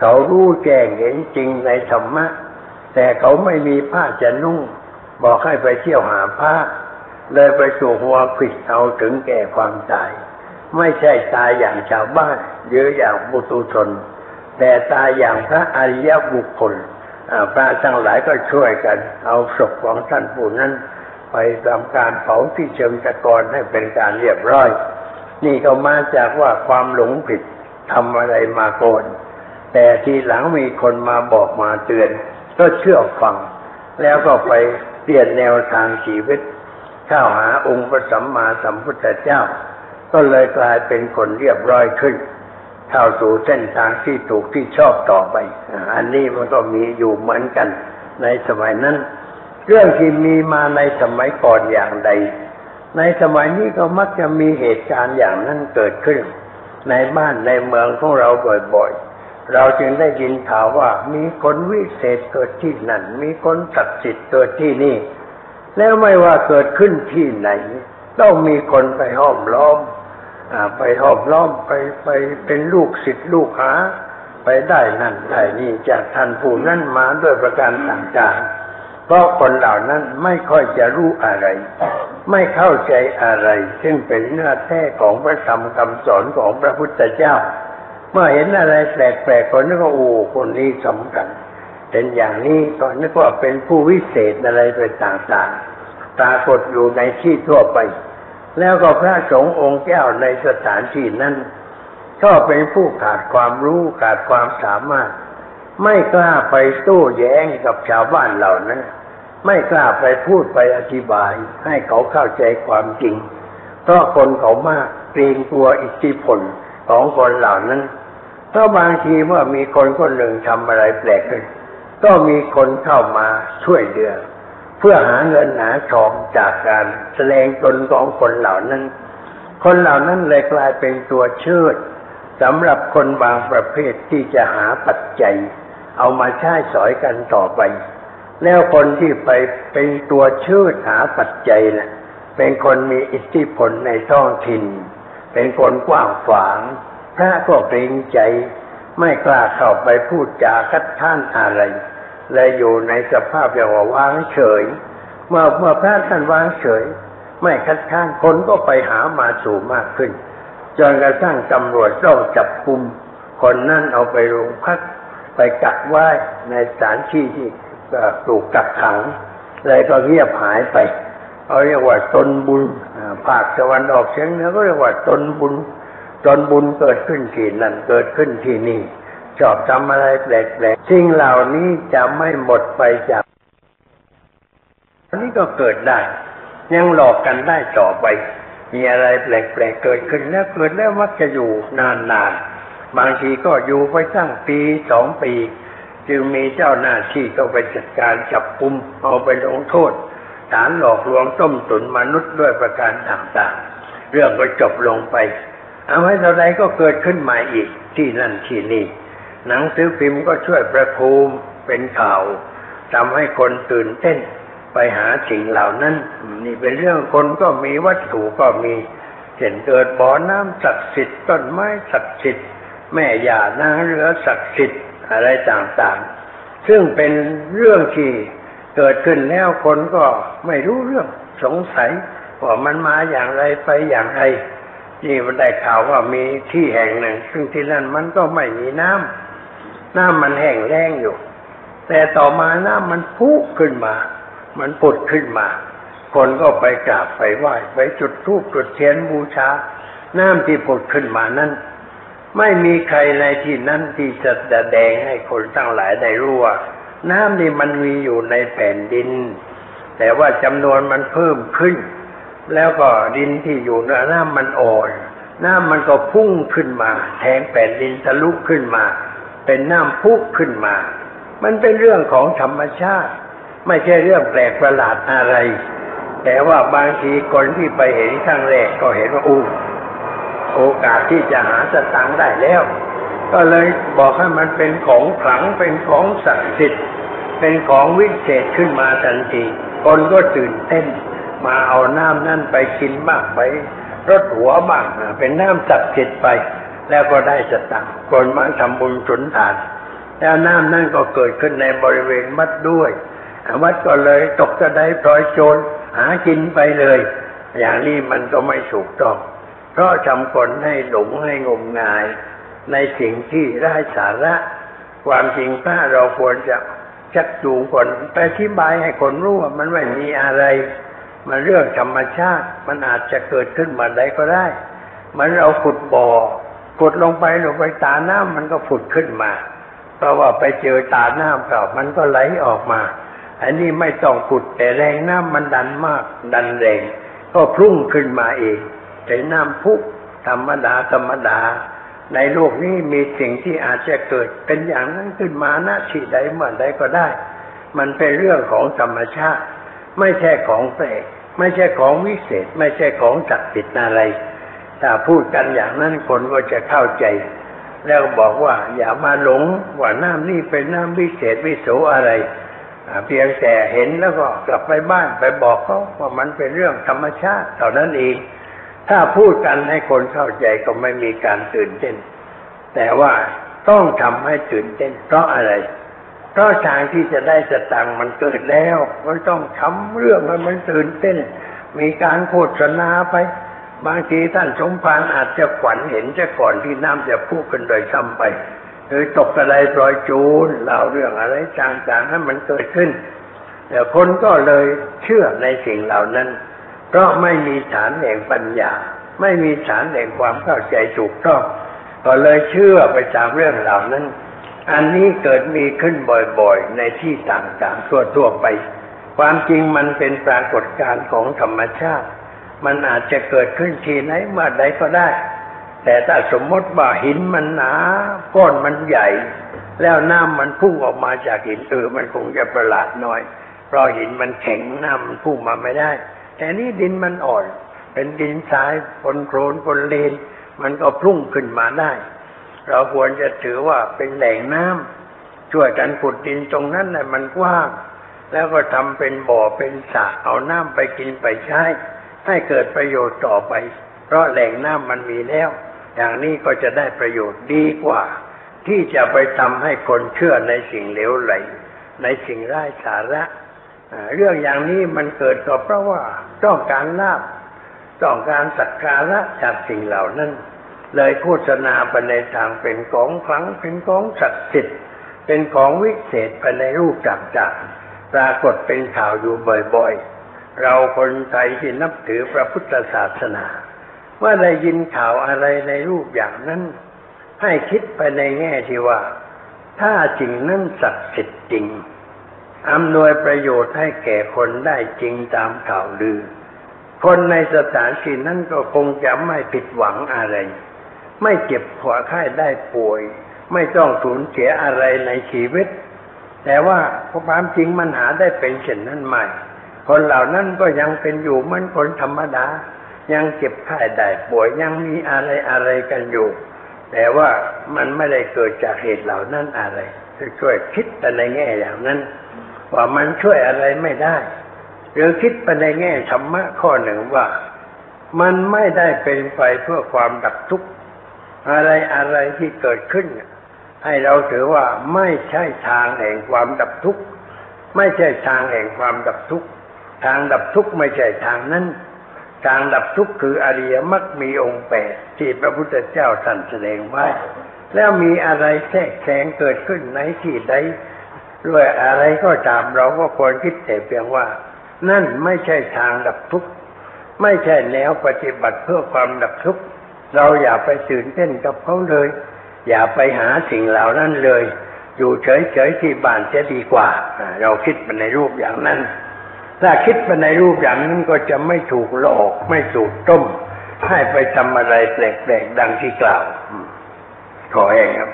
เขารู้แจ้งเห็นจริงในธรรมะ แต่เขาไม่มีผ้าจะนุ่ง บอกให้ไปเที่ยวหาผ้า เลยไปสู่หัวผิดเอาถึงแก่ความตาย ไม่ใช่ตายอย่างชาวบ้านหรืออย่างบุตุชนแต่ตายอย่างพระอริยบุคคล พระทั้งหลายก็ช่วยกัน เอาศพของท่านผู้นั้น ไปทำการเผาที่เชิงตะกอนให้เป็นการเรียบร้อย นี่ก็มาจากว่าความหลงผิดทำอะไรมาโกนแต่ทีหลังมีคนมาบอกมาเตือน ก็เชื่อฟัง แล้วก็ไปเปลี่ยนแนวทางชีวิต เข้าหาองค์พระสัมมาสัมพุทธเจ้า ก็เลยกลายเป็นคนเรียบร้อยขึ้น เข้าสู่เส้นทางที่ถูกที่ชอบต่อไป อันนี้มันก็มีอยู่เหมือนกันในสมัยนั้น เรื่องที่มีมาในสมัยก่อนอย่างใด ในสมัยนี้ก็มักจะมีเหตุการณ์อย่างนั้นเกิดขึ้น ในบ้านในเมืองของเราบ่อยๆ เราจึงได้ยินข่าวว่ามีคนวิเศษเกิดที่นั่น มีคนศักดิ์สิทธิ์เกิดที่นี่ แล้วไม่ว่าเกิดขึ้นที่ไหน ต้องมีคนไปห้อมล้อม ไปหอบล้อมไปไปเป็นลูกศิษย์ลูกหา ไปได้นั่นได้นี่จากท่านผู้นั้นมาด้วยประการต่างๆ เพราะคนเหล่านั้นไม่ค่อยจะรู้อะไร ไม่เข้าใจอะไร ซึ่งเป็นเนื้อแท้ของพระธรรมคำสอนของพระพุทธเจ้า เมื่อเห็นอะไรแปลกๆคนนึกว่าโอ้คนนี้สำคัญเป็นอย่างนี้ก็นึกว่าเป็นผู้วิเศษอะไรไปต่างๆปรากฏอยู่ในที่ทั่วไป แล้วก็พระสงฆ์องค์แก้วในสถานที่นั้นก็เป็นผู้ขาดความรู้ขาดความสามารถ ไม่กล้าไปโต้แย้งกับชาวบ้านเหล่านั้น ไม่กล้าไปพูดไปอธิบาย ให้เขาเข้าใจความจริง เพราะคนเขามากเกรงกลัวอิทธิพลของคนเหล่านั้นเพราะบางทีเมื่อมีคนคนหนึ่งทำอะไรแปลกขึ้นก็มีคนเข้ามาช่วยเหลือ เพื่อหาเงินหาทองจากการแสดงตนของคนเหล่านั้น คนเหล่านั้นเลยกลายเป็นตัวเชิดสำหรับคนบางประเภทที่จะหาปัจจัย เอามาใช้สอยกันต่อไป แล้วคนที่ไปเป็นตัวเชิดหาปัจจัยนะ่ะเป็นคนมีอิทธิพลในท้องถิ่น เป็นคนกว้างขวาง พระก็เกรงใจ ไม่กล้าเข้าไปพูดจาคัดค้านอะไร เลยอยู่ในสภาพอย่างว่าวางเฉย เมื่อเมื่อพระท่านวางเฉย ไม่คัดค้านคนก็ไปหามาสู่มากขึ้นจนกระทั่งตำรวจต้องจับกุม คนนั่นเอาไปโรงพักไปกักไว้ในสถานที่ที่ถูกกักขังเลยก็เงียบหายไปเขาเรียกว่าตนบุญภาคตะวันออกเฉียงเหนือก็เรียกว่าตนบุญตนบุญเกิดขึ้นที่นั่นเกิดขึ้นที่นี่ ชอบทำอะไรแปลกๆสิ่งเหล่านี้จะไม่หมดไปจากอันนี้ก็เกิดได้ ยังหลอกกันได้ต่อไป มีอะไรแปลกๆเกิดขึ้นแล้วเกิดแล้วมักจะอยู่นานๆบางทีก็อยู่ไปตั้งปีสองปี จึงมีเจ้าหน้าที่ก็ไปจัดการจับกุมเอาไปลงโทษฐานหลอกลวงต้มตุนมนุษย์ด้วยประการต่างๆ เรื่องก็จบลงไป เอาไว้เท่าไรก็เกิดขึ้นมาอีกที่นั่นที่นี่ หนังสือพิมพ์ก็ช่วยประภูมเป็นข่าวทำให้คนตื่นเต้นไปหาสิ่งเหล่านั้น นี่เป็นเรื่องคนก็มีวัตถุก็มีเห็นเกิดบ่อน้ำศักดิ์สิทธิ์ต้นไม้ศักดิ์สิทธิ์แม่ยานางเรือศักดิ์สิทธิ์อะไรต่างๆ ซึ่งเป็นเรื่องที่เกิดขึ้นแล้วคนก็ไม่รู้เรื่องสงสัยว่ามันมาอย่างไรไปอย่างไรนี่มันได้ข่าวว่ามีที่แห่งหนึ่ง ซึ่งที่นั่นมันก็ไม่มีน้ำ น้ำมันแห้งแล้งอยู่ แต่ต่อมาน้ำมันพุขึ้นมา มันปุดขึ้นมา คนก็ไปกราบไปไหว้ไปจุดธูปจุดเทียนบูชา น้ำที่ปุดขึ้นมานั้นไม่มีใครในที่นั้นที่จะแสดงให้คนทั้งหลายได้รู้ว่า น้ำนี่มันมีอยู่ในแผ่นดิน แต่ว่าจำนวนมันเพิ่มขึ้น แล้วก็ดินที่อยู่ในน้ำมันอ่อน น้ำมันก็พุ่งขึ้นมา แทงแผ่นดินทะลุขึ้นมา เป็นน้ำพุขึ้นมา มันเป็นเรื่องของธรรมชาติ ไม่ใช่เรื่องแปลกประหลาดอะไร แต่ว่าบางทีคนที่ไปเห็นครั้งแรกก็เห็นว่าอู้โอกาสที่จะหาสตังได้แล้ว ก็เลยบอกให้มันเป็นของขลังเป็นของศักดิ์สิทธิ์เป็นของวิเศษขึ้นมาทันทีคนก็ตื่นเต้น มาเอาน้ำนั่นไปกินบ้างไปรถหัวบ้างเป็นน้ำศักดิ์สิทธิ์ไป แล้วก็ได้สตังค์คนมาทำบุญสุนทาน แล้วน้ำนั่นก็เกิดขึ้นในบริเวณวัดด้วยวัดก็เลยตกกระไดพลอยโจรหากินไปเลย อย่างนี้มันก็ไม่ถูกต้อง เพราะทำคนให้หลงให้งมงาย ในสิ่งที่ไร้สาระ ความจริงถ้าเราควรจะชักจูงคนไปอธิบายให้คนรู้ว่ามันไม่มีอะไร มันเรื่องธรรมชาติ มันอาจจะเกิดขึ้นมาได้ก็ได้ มันเราขุดบ่อ ขุดลงไปลงไปตาน้ำมันก็ผุดขึ้นมา เพราะว่าไปเจอตาน้ำเก่ามันก็ไหลออกมา อันนี้ไม่ต้องขุดแต่แรงน้ำมันดันมาก ดันแรง ก็พุ่งขึ้นมาเองแต่น้ำพุธรรมดาธรรมดา ในโลกนี้มีสิ่งที่อาจจะเกิดเป็นอย่างนั้นขึ้นมาณที่ใดเมื่อใดก็ได้ มันเป็นเรื่องของธรรมชาติ ไม่ใช่ของแปลกไม่ใช่ของวิเศษ ไม่ใช่ของจักติดอะไร ถ้าพูดกันอย่างนั้นคนก็จะเข้าใจ แล้วบอกว่าอย่ามาหลงว่าน้ำนี่เป็นน้ำวิเศษวิโสอะไรเพียงแต่เห็นแล้วก็กลับไปบ้านไปบอกเขาว่ามันเป็นเรื่องธรรมชาติเท่านั้นเอง ถ้าพูดกันให้คนเข้าใจก็ไม่มีการตื่นเต้น แต่ว่าต้องทำให้ตื่นเต้น เพราะอะไร เพราะทางที่จะได้สตังค์มันเกิดแล้วก็ต้องทำเรื่องให้มันตื่นเต้น มีการโฆษณาไป บางทีท่านสมภารอาจจะขวัญเห็นจะก่อนที่น้ำจะพูดกันโดยซ้ำไปหรือตกกระไดปลอยจูนเล่าเรื่องอะไรต่างๆให้มันเกิดขึ้นแต่คนก็เลยเชื่อในสิ่งเหล่านั้น เพราะไม่มีฐานแห่งปัญญา ไม่มีฐานแห่งความเข้าใจถูกต้องก็เลยเชื่อไปตามเรื่องเหล่านั้น อันนี้เกิดมีขึ้นบ่อยๆ ในที่ต่างๆทั่วๆไป ความจริงมันเป็นปรากฏการณ์ของธรรมชาติ มันอาจจะเกิดขึ้นทีไหนเมื่อใดก็ได้ แต่ถ้าสมมติว่าหินมันหนาก้อนมันใหญ่ แล้วน้ำมันพุ่งออกมาจากหินเออมันคงจะประหลาดหน่อย เพราะหินมันแข็งน้ำมันพุ่งมาไม่ได้ แต่นี่ดินมันอ่อน เป็นดินทรายปนโคลนปนเลนมันก็พุ่งขึ้นมาได้ เราควรจะถือว่าเป็นแหล่งน้ำช่วยกันขุดดินตรงนั้นน่ะมันกว้างแล้วก็ทำเป็นบ่อเป็นสระเอาน้ำไปกินไปใช้ ให้เกิดประโยชน์ต่อไป เพราะแหล่งน้ำมันมีแล้ว อย่างนี้ก็จะได้ประโยชน์ดีกว่า ที่จะไปทำให้คนเชื่อในสิ่งเหลวไหล ในสิ่งไร้สาระเรื่องอย่างนี้มันเกิดก็เพราะว่าต้องการลาบต้องการสักการะจากสิ่งเหล่านั้น เลยโฆษณาไปในทางเป็นของขลังเป็นของศักดิ์สิทธิ์เป็นของวิเศษไปในรูปต่างๆปรากฏเป็นข่าวอยู่บ่อยๆ เราคนไทยที่นับถือพระพุทธศาสนา ว่าได้ยินข่าวอะไรในรูปอย่างนั้น ให้คิดไปในแง่ที่ว่า ถ้าจริงนั้นศักดิ์สิทธิ์จริงอำนวยประโยชน์ให้แก่คนได้จริงตามข่าวลือ คนในสถานที่นั้นก็คงจะไม่ผิดหวังอะไร ไม่เจ็บหัวไข้ได้ป่วย ไม่ต้องสูญเสียอะไรในชีวิต แต่ว่าความจริงมันหาได้เป็นเช่นนั้นใหม่ คนเหล่านั้นก็ยังเป็นอยู่เหมือนคนธรรมดา ยังเจ็บไข้ได้ป่วยยังมีอะไรอะไรกันอยู่ แต่ว่ามันไม่ได้เกิดจากเหตุเหล่านั้นอะไร ช่วยคิดไปในแง่อย่างนั้น ว่ามันช่วยอะไรไม่ได้ หรือคิดไปในแง่ธรรมะข้อหนึ่งว่า มันไม่ได้เป็นไปเพื่อความดับทุกข์อะไรอะไรที่เกิดขึ้น ให้เราถือว่าไม่ใช่ทางแห่งความดับทุกข์ไม่ใช่ทางแห่งความดับทุกข์ ทางดับทุกข์ไม่ใช่ทางนั้น ทางดับทุกข์คืออริยมรรคมีองค์แปดที่พระพุทธเจ้าท่านแสดงไว้ แล้วมีอะไรแทรกแซงเกิดขึ้นในที่ใดด้วยอะไรก็ตามเราก็ควรคิดแต่เพียงว่า นั่นไม่ใช่ทางดับทุกข์ไม่ใช่แนวปฏิบัติเพื่อความดับทุกข์เราอย่าไปตื่นเต้นกับเขาเลย อย่าไปหาสิ่งเหล่านั้นเลย อยู่เฉยๆที่บ้านจะดีกว่าอ่าเราคิดไปในรูปอย่างนั้น ถ้าคิดไปในรูปอย่างนั้นก็จะไม่ถูกหลอกไม่ถูกต้ม ให้ไปทำอะไรแปลกๆดังที่กล่าว ขอเองครับ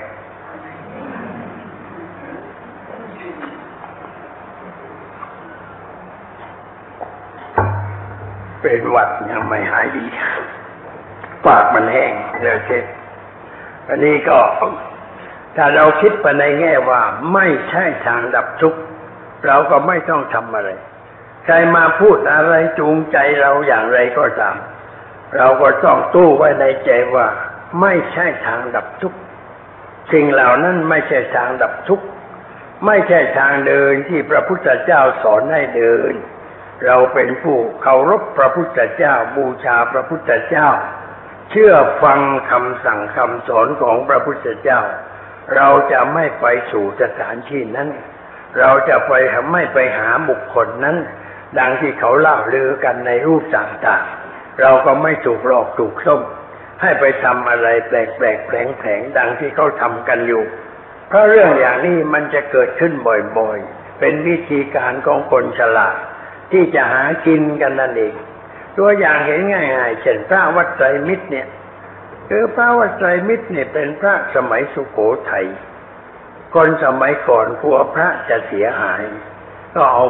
เป็นหวัดยังไม่หายดี ปากมันแห้งเดี๋ยวเช็ดอันนี้ก็ ถ้าเราคิดไปในแง่ว่าไม่ใช่ทางดับทุกข์เราก็ไม่ต้องทำอะไร ใครมาพูดอะไรจูงใจเราอย่างไรก็ตาม เราก็ต้องตู้ไว้ในใจว่า ไม่ใช่ทางดับทุกข์สิ่งเหล่านั้นไม่ใช่ทางดับทุกข์ไม่ใช่ทางเดินที่พระพุทธเจ้าสอนให้เดิน เราเป็นผู้เคารพพระพุทธเจ้าบูชาพระพุทธเจ้า เชื่อฟังคำสั่งคำสอนของพระพุทธเจ้า เราจะไม่ไปสู่สถานที่นั้น เราจะไปไม่ไปหาบุคคลนั้น ดังที่เขาเล่าลือกันในรูปต่างๆ เราก็ไม่ถูกหลอกถูกส้ม ให้ไปทำอะไรแปลกๆแผลงๆดังที่เขาทำกันอยู่ เพราะเรื่องอย่างนี้มันจะเกิดขึ้นบ่อยๆ เป็นวิธีการของคนฉลาด ที่จะหากินกันนั่นเอง ตัวอย่างเห็นง่ายๆ เช่นพระวัดไตรมิตรเนี่ยคือพระวัดไตรมิตรเนี่ยเป็นพระสมัยสุโขทัยคนสมัยก่อนกลัวพระจะเสียหาย ก็เอา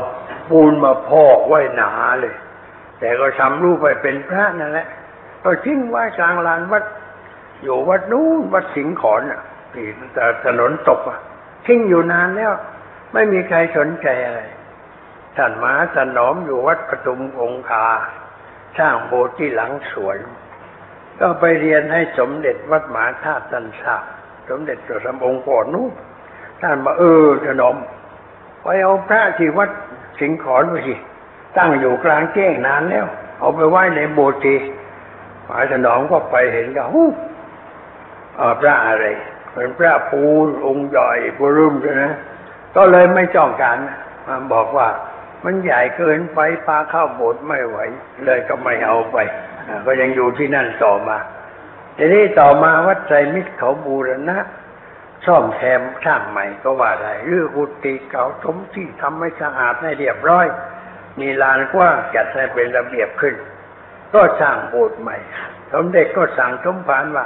ปูนมาพอกไว้หนาเลย แต่ก็ทำรูปไปเป็นพระนั่นแหละ ก็ทิ้งไว้กลางลานวัด อยู่วัดนู้นวัดสิงห์ขอนอะที่ถนนตกอะทิ้งอยู่นานแล้ว ไม่มีใครสนใจอะไรท่านมาสนอมอยู่วัดปทุมคงคา สร้างโบสถ์ที่หลังสวน ก็ไปเรียนให้สมเด็จวัดหมหาธาตุตันทราบสมเด็จพระสัมองค์ก่อนนู้นท่านมาเออถนอมไปเอาพระที่วัด สิงขอนไปสิ ตั้งอยู่กลางแจ้งนานแล้ว เอาไปไว้ในโบสถ์ทีหมายถนอมก็ไปเห็นก็ฮู้พระอะไรเป็นพระปูนองค์ใหญ่บรุมใช่ไหมก็เลยไม่จ้องการมาบอกว่ามันใหญ่เกินไปปาเข้าโบสถ์ไม่ไหว เลยก็ไม่เอาไป ก็ยังอยู่ที่นั่นต่อมา ทีนี้ต่อมาวัดใจมิตรเขาบูรณะ ซ่อมแซมสร้างใหม่ก็ว่าได้หรือกุฏิเก่าสมที่ทำให้สะอาดให้เรียบร้อย มีลานกว้างจัดให้เป็นระเบียบขึ้น ก็สร้างโบสถ์ใหม่ สมเด็จก็สั่งสมภารว่า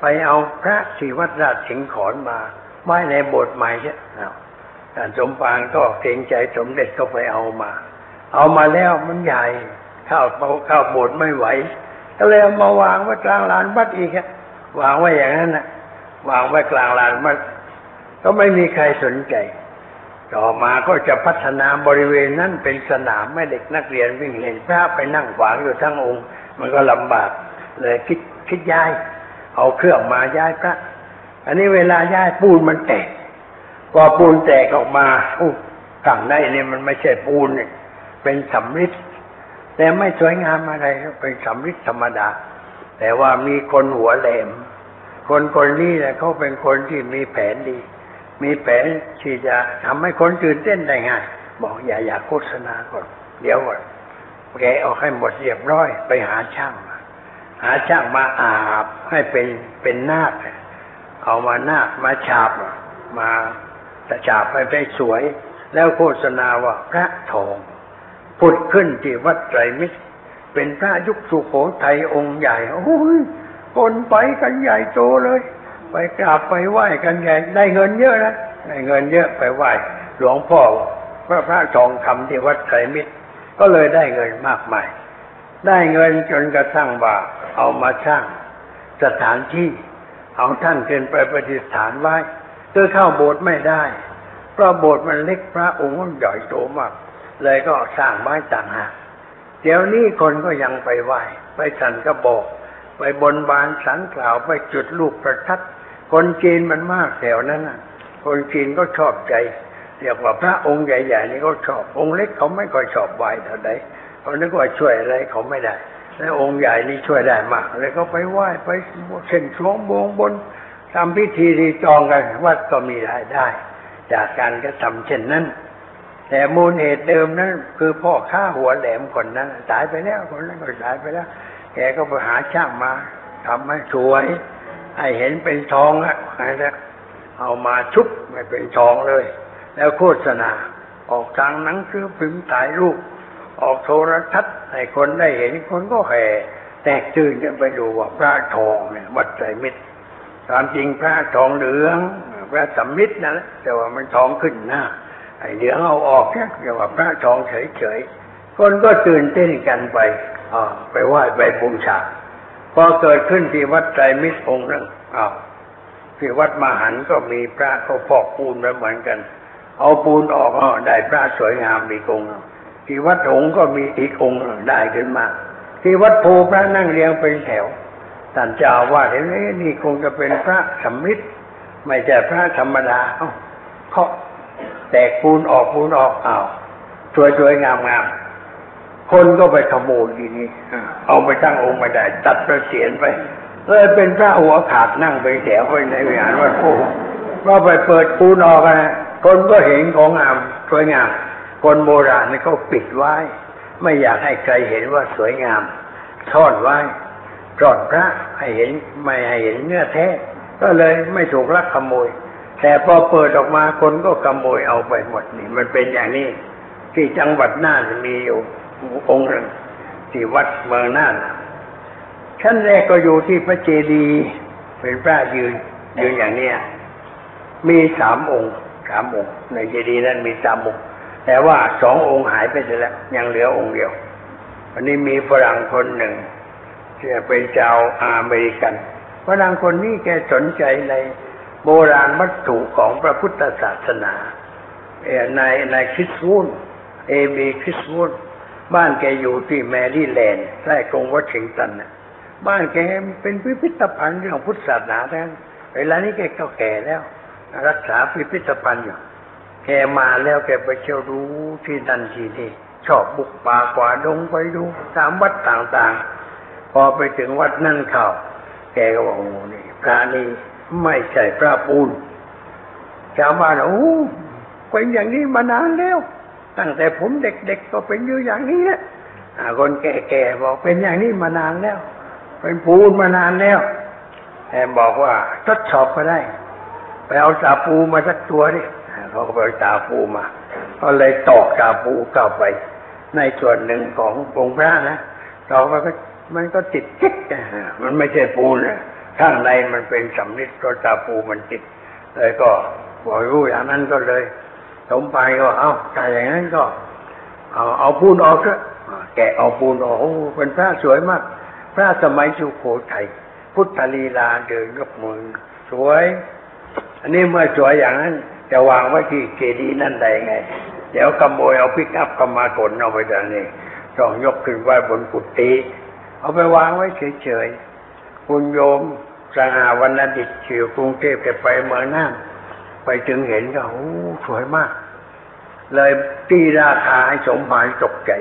ไปเอาพระที่วัดรราชสิงห์ขอนมาไว้ในโบสถ์ใหม่เนี่ยท่านสมภารก็เกรงใจสมเด็จก็ไปเอามา เอามาแล้วมันใหญ่เข้าเข้าโบสถ์ไม่ไหวก็เลยเอามาวางไว้กลางลานวัดอีกวางไว้อย่างนั้นนะ วางไว้กลางลานวัดก็ไม่มีใครสนใจ ต่อมาก็จะพัฒนาบริเวณนั้นเป็นสนามให้เด็กนักเรียนวิ่งเล่นพระไปนั่งขวางอยู่ทั้งองค์ มันก็ลำบากเลยคิดคิดย้าย เอาเครื่องมาย้ายพระ อันนี้เวลาย้ายปูนมันแตกพอปูนแตกออกมาอู้ข้างในนี่มันไม่ใช่ปูนเนี่ยเป็นสำริดแต่ไม่สวยงามอะไรเป็นสำริดธรรมดา แต่ว่ามีคนหัวแหลม คนคนนี้เนี่ยเขาเป็นคนที่มีแผนดี มีแผนที่จะทำให้คนตื่นเต้นได้ง่ายบอกอย่าอยากโฆษณาก่อนเดี๋ยวก่อนแกเอาให้หมดเรียบร้อย ไปหาช่างมาหาช่างมาอาบให้เป็นเป็นนาคเอามานาคมาฉาบมาจะฉาบให้ไปสวย แล้วโฆษณาว่าพระทองผุดขึ้นที่วัดไตรมิตรเป็นพระยุคสุโขทัยองค์ใหญ่โอ้ย คนไปกันใหญ่โตเลย ไปกราบไปไหว้กันใหญ่ได้เงินเยอะนะได้เงินเยอะไปไหว้หลวงพ่อพระพระทองคำที่วัดไตรมิตร ก็เลยได้เงินมากมาย ได้เงินจนกระทั่งว่าเอามาสร้างสถานที่ เอาท่านขึ้นไปประดิษฐานไว้คือเข้าโบสถ์ไม่ได้เพราะโบสถ์มันเล็กพระองค์มันใหญ่โตมาก เลยก็สร้างไว้ต่างหากเดี๋ยวนี้คนก็ยังไปไหว้ไปสันกระบอก ไปบนบานสังกล่าวไปจุดลูกประทัดคนจีนมันมากแถวนั้นน่ะคนจีนก็ชอบใจเรียกว่าพระองค์ใหญ่ๆนี่เขาชอบองค์เล็กเขาไม่ค่อยชอบไหวเท่าใดเขานึกว่าช่วยอะไรเขาไม่ได้แล้วองค์ใหญ่นี่ช่วยได้มากเลยก็ไปไหว้ไปเส้นสวงบวงบนทำพิธีรีจองกันวัดก็มีรายได้ จากการกระทำเช่นนั้น แต่มูลเหตุเดิมนั้น คือพ่อข้าหัวแหลมคนนั้นตายไปแล้วคนนั้นก็ตายไปแล้ว แกก็ไปหาช่างมาทำให้สวย ให้เห็นเป็นทองอะแล้วเอามาชุบไม่เป็นทองเลย แล้วโฆษณา ออกทางหนังสือพิมพ์ถ่ายรูป ออกโทรทัศน์ให้คนได้เห็นคนก็แห่แตกตื่นกันไปดูว่าพระทองเนี่ยวัดใจมิตรความจริงพระทองเหลือง พระสำมิตรนั่นแหละแต่ว่ามันทองขึ้นหน้าไอ้เหลืองเอาออกเนี่ยเรียกว่าพระทองเฉยๆคนก็ตื่นเต้นกันไป ไปไหว้ไปบูชาพอเกิดขึ้นที่วัดไตรมิตรองค์นึงอ้าวที่วัดมหันก็มีพระเขาพอกปูนไว้เหมือนกัน เอาปูนออกอ้อได้พระสวยงามมีองค์ที่วัดหงส์ก็มีอีกองค์ได้ขึ้นมา ที่วัดโพพระนั่งเรียงเป็นแถวท่านเจ้าว่าเห็นไหมนี่คงจะเป็นพระสำริดไม่ใช่พระธรรมดาเอ้าเคาะแตกปูนออกปูนออกอ้าวสวยสวยงามงาม คนก็ไปขโมยทีนี้อ่เอาไปตั้งองค์ไม่ได้ ตัดประเสียนไปเลยเป็นพระหัวขาดนั่งไปแถวไปในวิหารวัดโพก็ไปเปิดปูนออกนะคนก็เห็นของงามสวยงาม คนโบราณนี่เขาปิดไว้ ไม่อยากให้ใครเห็นว่าสวยงามซ่อนไว้ซ่อนพระให้เห็นไม่ให้เห็นเนื้อแท้ ก็เลยไม่ถูกลักขโมย แต่พอเปิดออกมาคนก็ขโมยเอาไปหมดนี่ มันเป็นอย่างนี้ ที่จังหวัดน่านมีอยู่ องค์หนึ่งที่วัดเมืองน่านชั้นแรกก็อยู่ที่พระเจดีย์เป็นพระยืนยืนอย่างเนี้ยมีสามองค์สามองค์ในเจดีย์นั้นมีสามองค์แต่ว่าสององค์หายไปแล้วยังเหลือองค์เดียววันนี้มีฝรั่งคนหนึ่งที่เป็นชาวอเมริกันฝรั่งคนนี้แกสนใจในโบราณวัตถุของพระพุทธศาสนาเอ่อในในคริสต์วูนเอบีคริสต์วูน บ้านแกอยู่ที่แมรี่แลนด์ใกล้กรุงวอชิงตันน่ะบ้านแกเป็นพิพิธภัณฑ์เรื่องพุทธศาสนาแท้เวลานี้แกก็แก่แล้ว รักษาพิพิธภัณฑ์อยู่ แกมาแล้วแกไปเที่ยวดูที่นั่นที่นี่ชอบบุกป่าฝ่าดงไปดูตามวัดต่างๆ พอไปถึงวัดนั่นเข้าแกก็บอกโอ้นี่พระนี่ไม่ใช่พระปูนชาวบ้านโอ้เป็นอย่างนี้มานานแล้ว ตั้งแต่ผมเด็กๆก็เป็นอยู่อย่างนี้แหละคนแก่ๆบอกเป็นอย่างนี้มานานแล้ว เป็นปูนมานานแล้วแอมบอกว่าทดสอบก็ได้ ไปเอาตาปูมาสักตัวดิเขาก็ไปเอาตาปูมาก็เลยตอกตาปูเข้าไป ในส่วนหนึ่งขององค์พระนะตอกไปก็มันก็ติดจิกนะมันไม่ใช่ปูนนะข้างในมันเป็นสำลิดก็ตาปูมันติดเลยก็บอกรู้อย่างนั้นก็เลย สมภารก็ เอาถ้าอย่างนั้นก็ เอาเอาปูนออกเถอะแกะเอาปูนออกโอ้เป็นพระสวยมาก พระสมัยสุโขทัยพุทธลีลาเดินยกมือสวย อันนี้เมื่อสวยอย่างนั้นจะวางไว้ที่เจดีย์นั่นได้ไง เดี๋ยวขโมยเอาพิกอัพเข้ามาขนเอาไปดังนี้ต้องยกขึ้นไว้บนกุฏิเอาไปวางไว้เฉยๆคุณโยมสหาวรรณดิตเชียวกรุงเทพแกไปเมืองน่าน ไปจึงเห็นก็โอ้สวยมาก เลยตีราคาให้สมภารตกใจ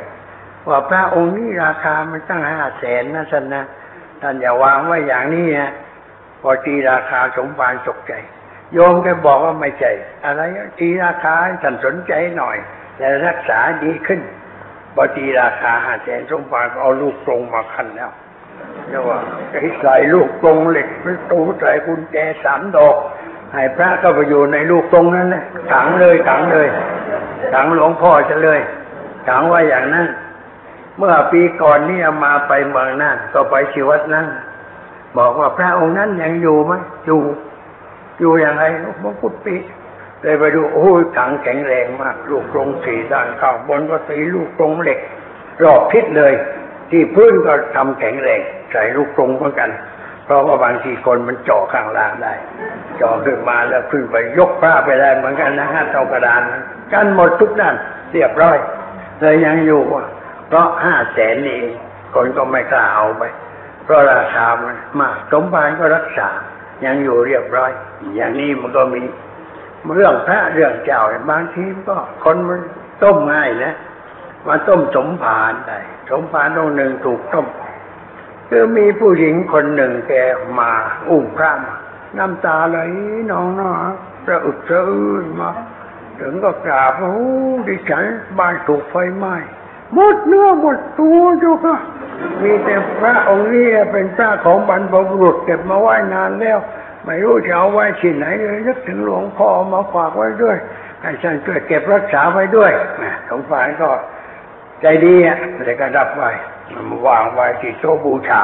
ว่าพระองค์นี้ราคามันตั้งห้าแสนนะท่านนะท่านอย่าวางไว้อย่างนี้นะพอตีราคาสมภารตกใจ โยมแกบอกว่าไม่ใช่อะไรตีราคาท่านสนใจหน่อย แต่รักษาดีขึ้นพอตีราคาห้าแสนสมภารก็เอาลูกกรงมาคันแล้วเรียกว่าใส่ลูกกรงเหล็กประตูใส่กุญแจสามดอก ให้พระก็ไปอยู่ในลูกกรงนั้นนะขังเลยขังเลยขังหลวงพ่อจะเลยขังว่าอย่างนั้น เมื่อปีก่อนนี่เอามาไปเมืองน่านก็ไปชีวัดนั้น บอกว่าพระองค์นั้นยังอยู่ไหมอยู่อยู่อย่างไรมงกุฎปีเลยไปดูโอ้ยถังแข็งแรงมาก ลูกกรงสีด้านข้างบนก็ตีลูกกรงเหล็ก รอบทิศเลย ที่พื้นก็ทำแข็งแรง ใส่ลูกกรงเหมือนกัน ราะว่าบางทีคนมันเจาะข้างล่างได้เจาะขึ้นมาแล้วขึ้นไปยกพระไปได้เหมือนกันนะฮะเท่ากระดานกันหมดทุกด้านเรียบร้อยเลยยังอยู่เพราะห้าแสนนี่เองคนก็ไม่กล้าเอาไป เพราะราคามันมากสมภารก็รักษา ยังอยู่เรียบร้อย อย่างนี้มันก็มีเรื่องพระเรื่องเจ้าบางทีก็คนมันต้มง่ายนะมาต้มสมภารได้สมภารงหนึ่งถูกต้ม คือมีผู้หญิงคนหนึ่งแกมาอุ้มพระมาน้ำตาไหลนองนะระอึกระอื้นมา ถึงก็กราบว่าโอ้ดิฉันบ้านถูกไฟไหม้หมดเนื้อหมดตัวเจ้าค่ะมีแต่พระองค์นี้เป็นพระของบรรพบุรุษเก็บมาไว้นานแล้ว ไม่รู้จะเอาไว้ที่ไหนเลยนึกถึงหลวงพ่อมาฝากไว้ด้วยให้ท่านช่วยเก็บรักษาไว้ด้วยนะสงสารก็ใจดีอะเลยก็รับไว้ วางไว้ที่โต๊ะบูชา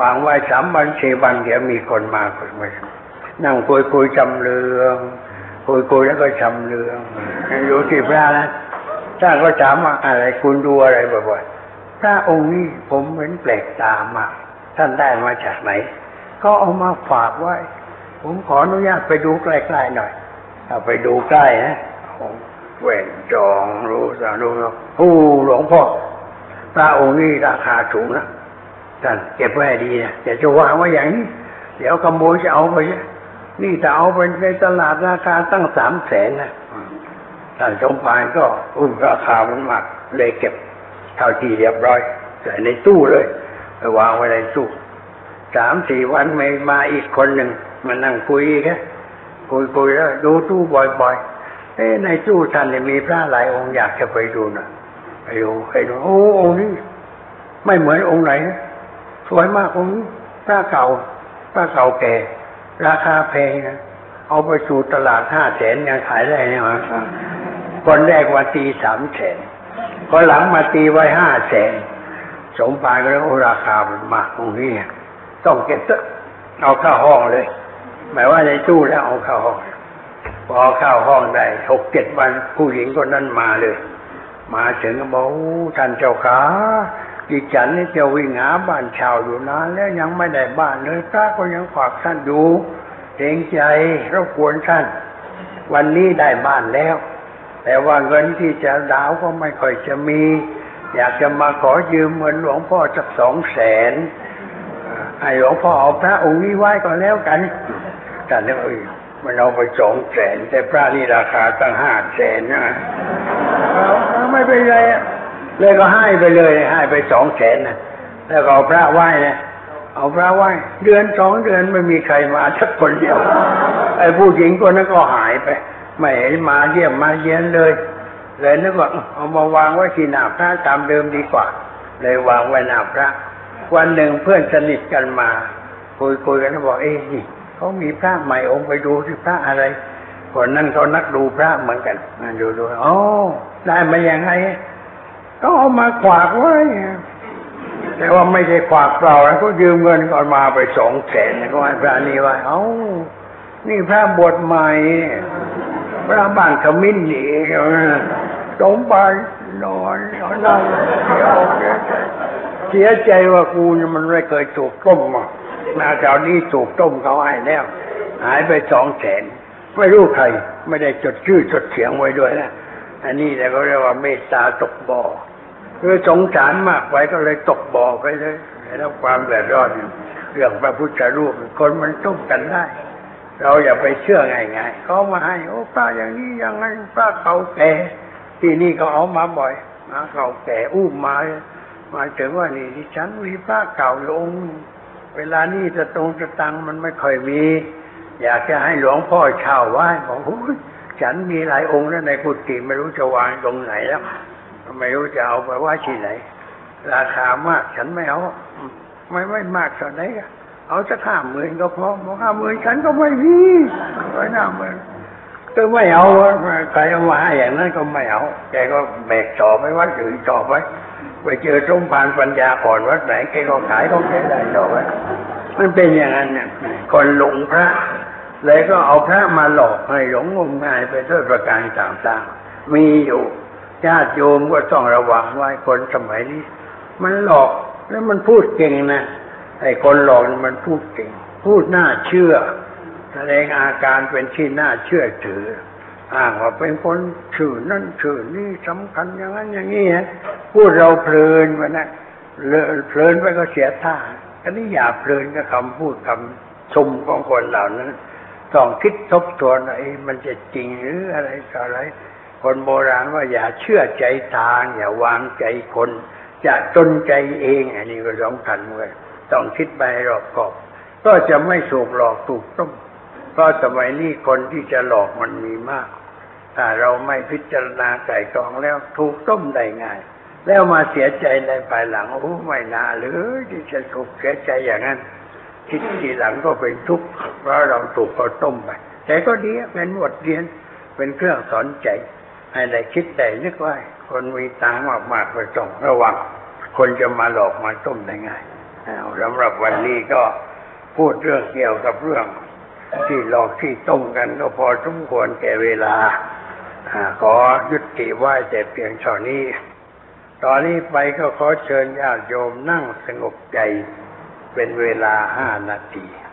วางไว้สามวันสี่วันเดี๋ยวมีคนมาคนมานั่งคุยคุยจำเรืองคุยคุยแล้วก็ชำเรืองอยู่ที่พระนะถ้าก็ถามว่าอะไรคุณดูอะไรบ่อยๆพระองค์นี้ผมเห็นแปลกตามากท่านได้มาจากไหน ก็เอามาฝากไว้ ผมขออนุญาตไปดูใกล้ๆหน่อยถ้าไปดูใกล้นะผมแหวนจองรู้สารู้โอ้หลวงพ่อ พระองค์นี้ราคาสูงนะท่านเก็บไว้ดีนะอย่าจะวางไว้อย่างนี้ เดี๋ยวขโมยจะเอาไปนี่ยนี่จะเอาไปในตลาดราคาตั้งสามแสนนะท่านสมภารก็อุ้มราคามันมากเลยเก็บเท่าที่เรียบร้อยใส่ในตู้เลยไปวางไว้ในตู้สามสี่วันไม่มาอีกคนหนึ่งมานั่งคุยแค่คุยคุยแล้วดูตู้บ่อยๆเอ้ในตู้ท่านเนี่ยมีพระหลายองค์อยากจะไปดูนะ ไปดูไปดูโอ้องค์นี้ ไม่เหมือนองค์ไหน สวยมากองค์นี้พระเก่าพระเก่าแก่ ราคาแพงนะเอาไปสู่ตลาดห้าแสนยังขายได้เนี่ยฮะคนแรกว่าตีสามแสนคนหลังมาตีไว้ห้าแสนสมภารก็เลยโอ้ราคามันมากตรงนี้ต้องเก็บเอาเข้าห้องเลย หมายว่าในตู้แล้วเอาเข้าห้องพอเข้าห้องได้หกเจ็ดวันผู้หญิงคนนั้นมาเลย มาถึงก็บอกท่านเจ้าขาดิฉันนี่จะวิ่งหาบ้านช่าอยู่นานแล้วยังไม่ได้บ้านเลยพระก็ยังฝากท่านอยู่เกรงใจรบกวนท่าน วันนี้ได้บ้านแล้ว แต่ว่าเงินที่จะดาวก็ไม่ค่อยจะมี อยากจะมาขอยืมเงินหลวงพ่อสักสองแสนให้หลวงพ่อเอาพระองค์นี้ไว้ก็แล้วกันแต่เนี่ยเอ้ย มันเอาไปสองแสนแต่พระนี่ราคาตั้งห้าแสนนะเอาเอาไม่เป็นไรอะเลยก็ให้ไปเลยให้ไปสองแสนนะแล้วก็เอาพระไหว้นะเอาพระไหว้เดือนสองเดือนไม่มีใครมาสักคนเดียวไอ้ผู้หญิงคนนั้นก็หายไป ไม่เห็นมาเยี่ยมมาเยียนเลย เลยนึกว่าเอามาวางไว้ที่หน้าพระตามเดิมดีกว่า เลยวางไว้หน้าพระ วันหนึ่งเพื่อนสนิทกันมา คุยคุยกันแล้วบอกเอ้ยนี่ เขามีพระใหม่องค์ไปดูที่พระอะไรคนนั้นเขานักดูพระเหมือนกันมาดูดูอ๋อได้มาอย่างไงก็เอามาขวากไว้แต่ว่าไม่ใช่ขวากเปล่านะเขายืมเงินก่อนมาไปสองแสนก็ให้พระนี่ไว้เอ้านี่พระบวชใหม่พระบ้านขมิ้นนี่เองสมบัตินอนนอนนั่งเดียวเสียใจว่ากูเนี่ยมันไม่เคยถูกต้มมา นาแถวนี้ถูกต้มเขาให้แล้ว หายไปสองแสนไม่รู้ใคร ไม่ได้จดชื่อจดเสียงไว้ด้วยนะอันนี้แต่เขาเรียกว่าเมตตาตกบ่อคือสงสารมากไว้ก็เลยตกบ่อไปเลยได้รับความเดือดร้อนเรื่องพระพุทธรูปคนมันต้มกันได้ เราอย่าไปเชื่อง่ายๆเขามาให้โอ้ป้าอย่างนี้อย่างนั้นป้าเขาแก่ที่นี่ก็เอามาบ่อยมาเขาแก่อุ้มมามาถึงว่านี่ที่ฉันมีพระเก่าอยู่องค์หนึ่ง เวลานี้จะตรงจะตังมันไม่ค่อยมี อยากจะให้หลวงพ่อเช่าไว้บอกฉันมีหลายองค์แล้วในกุฏิไม่รู้จะวางตรงไหนแล้วไม่รู้จะเอาไปไว่าที่ไหน ราคามากฉันไม่เอา ไม่ไม่มากเท่าไหร่อะเอาสักห้าหมื่นก็พอบอกห้าหมื่นฉันก็ไม่มีไว้ห้าหมื่นก็ไม่เอาใครเอามาให้อย่างนั้นก็ไม่เอาแกก็แบกต่อไปวัดอื่นต่อไป ไปเจอสมภารปัญญาอ่อนวัดไหนแกก็ขายของแกได้ต่อไปมันเป็นอย่างนั้นเนี่ยคนหลงพระ เลยก็เอาพระมาหลอกให้หลงงมงายไปด้วยประการต่างๆมีอยู่ญาติโยมก็ต้องระวังไว้คนสมัยนี้ มันหลอกแล้วมันพูดเก่งนะไอ้คนหลอกมันพูดเก่ง พูดน่าเชื่อ แสดงอาการเป็นที่น่าเชื่อถือ อ้างว่าเป็นคนชื่อนั่นชื่อนี่สำคัญอย่างนั้นอย่างนี้ฮะพูดเราเพลินไปนะเลอเพลินไปก็เสียท่าอันนี้อย่าเพลินกับคำพูดคำชมของคนเหล่านั้นต้องคิดทบทวนว่าเอ้มันจะจริงหรืออะไรต่ออะไร คนโบราณว่าอย่าเชื่อใจทาง อย่าวางใจคน จะจนใจเอง อันนี้ก็สำคัญเหมือนต้องคิดไปรอบคอบ ก็จะไม่ถูกหลอกถูกต้มเพราะสมัยนี้คนที่จะหลอกมันมีมาก ถ้าเราไม่พิจารณาไก่กองแล้วถูกต้มได้ง่าย แล้วมาเสียใจในภายหลังโอ้ไม่น่าหรือที่จะถูกเสียใจอย่างนั้นคิดทีหลังก็เป็นทุกข์เพราะเราถูกเขาต้มไปแต่ก็ดีเป็นบทเรียนเป็นเครื่องสอนใจ ให้ได้คิดได้นึกไว้คนมีตังค์มากๆก็ต้องระวัง คนจะมาหลอกมาต้มได้ง่ายสำหรับวันนี้ก็พูดเรื่องเกี่ยวกับเรื่อง ที่หลอกที่ต้มกันก็พอสมควรแก่เวลา ขอยุติไว้แต่เพียงเท่านี้ ตอนนี้ไปก็ขอเชิญญาติโยมนั่งสงบใจเป็นเวลาห้านาที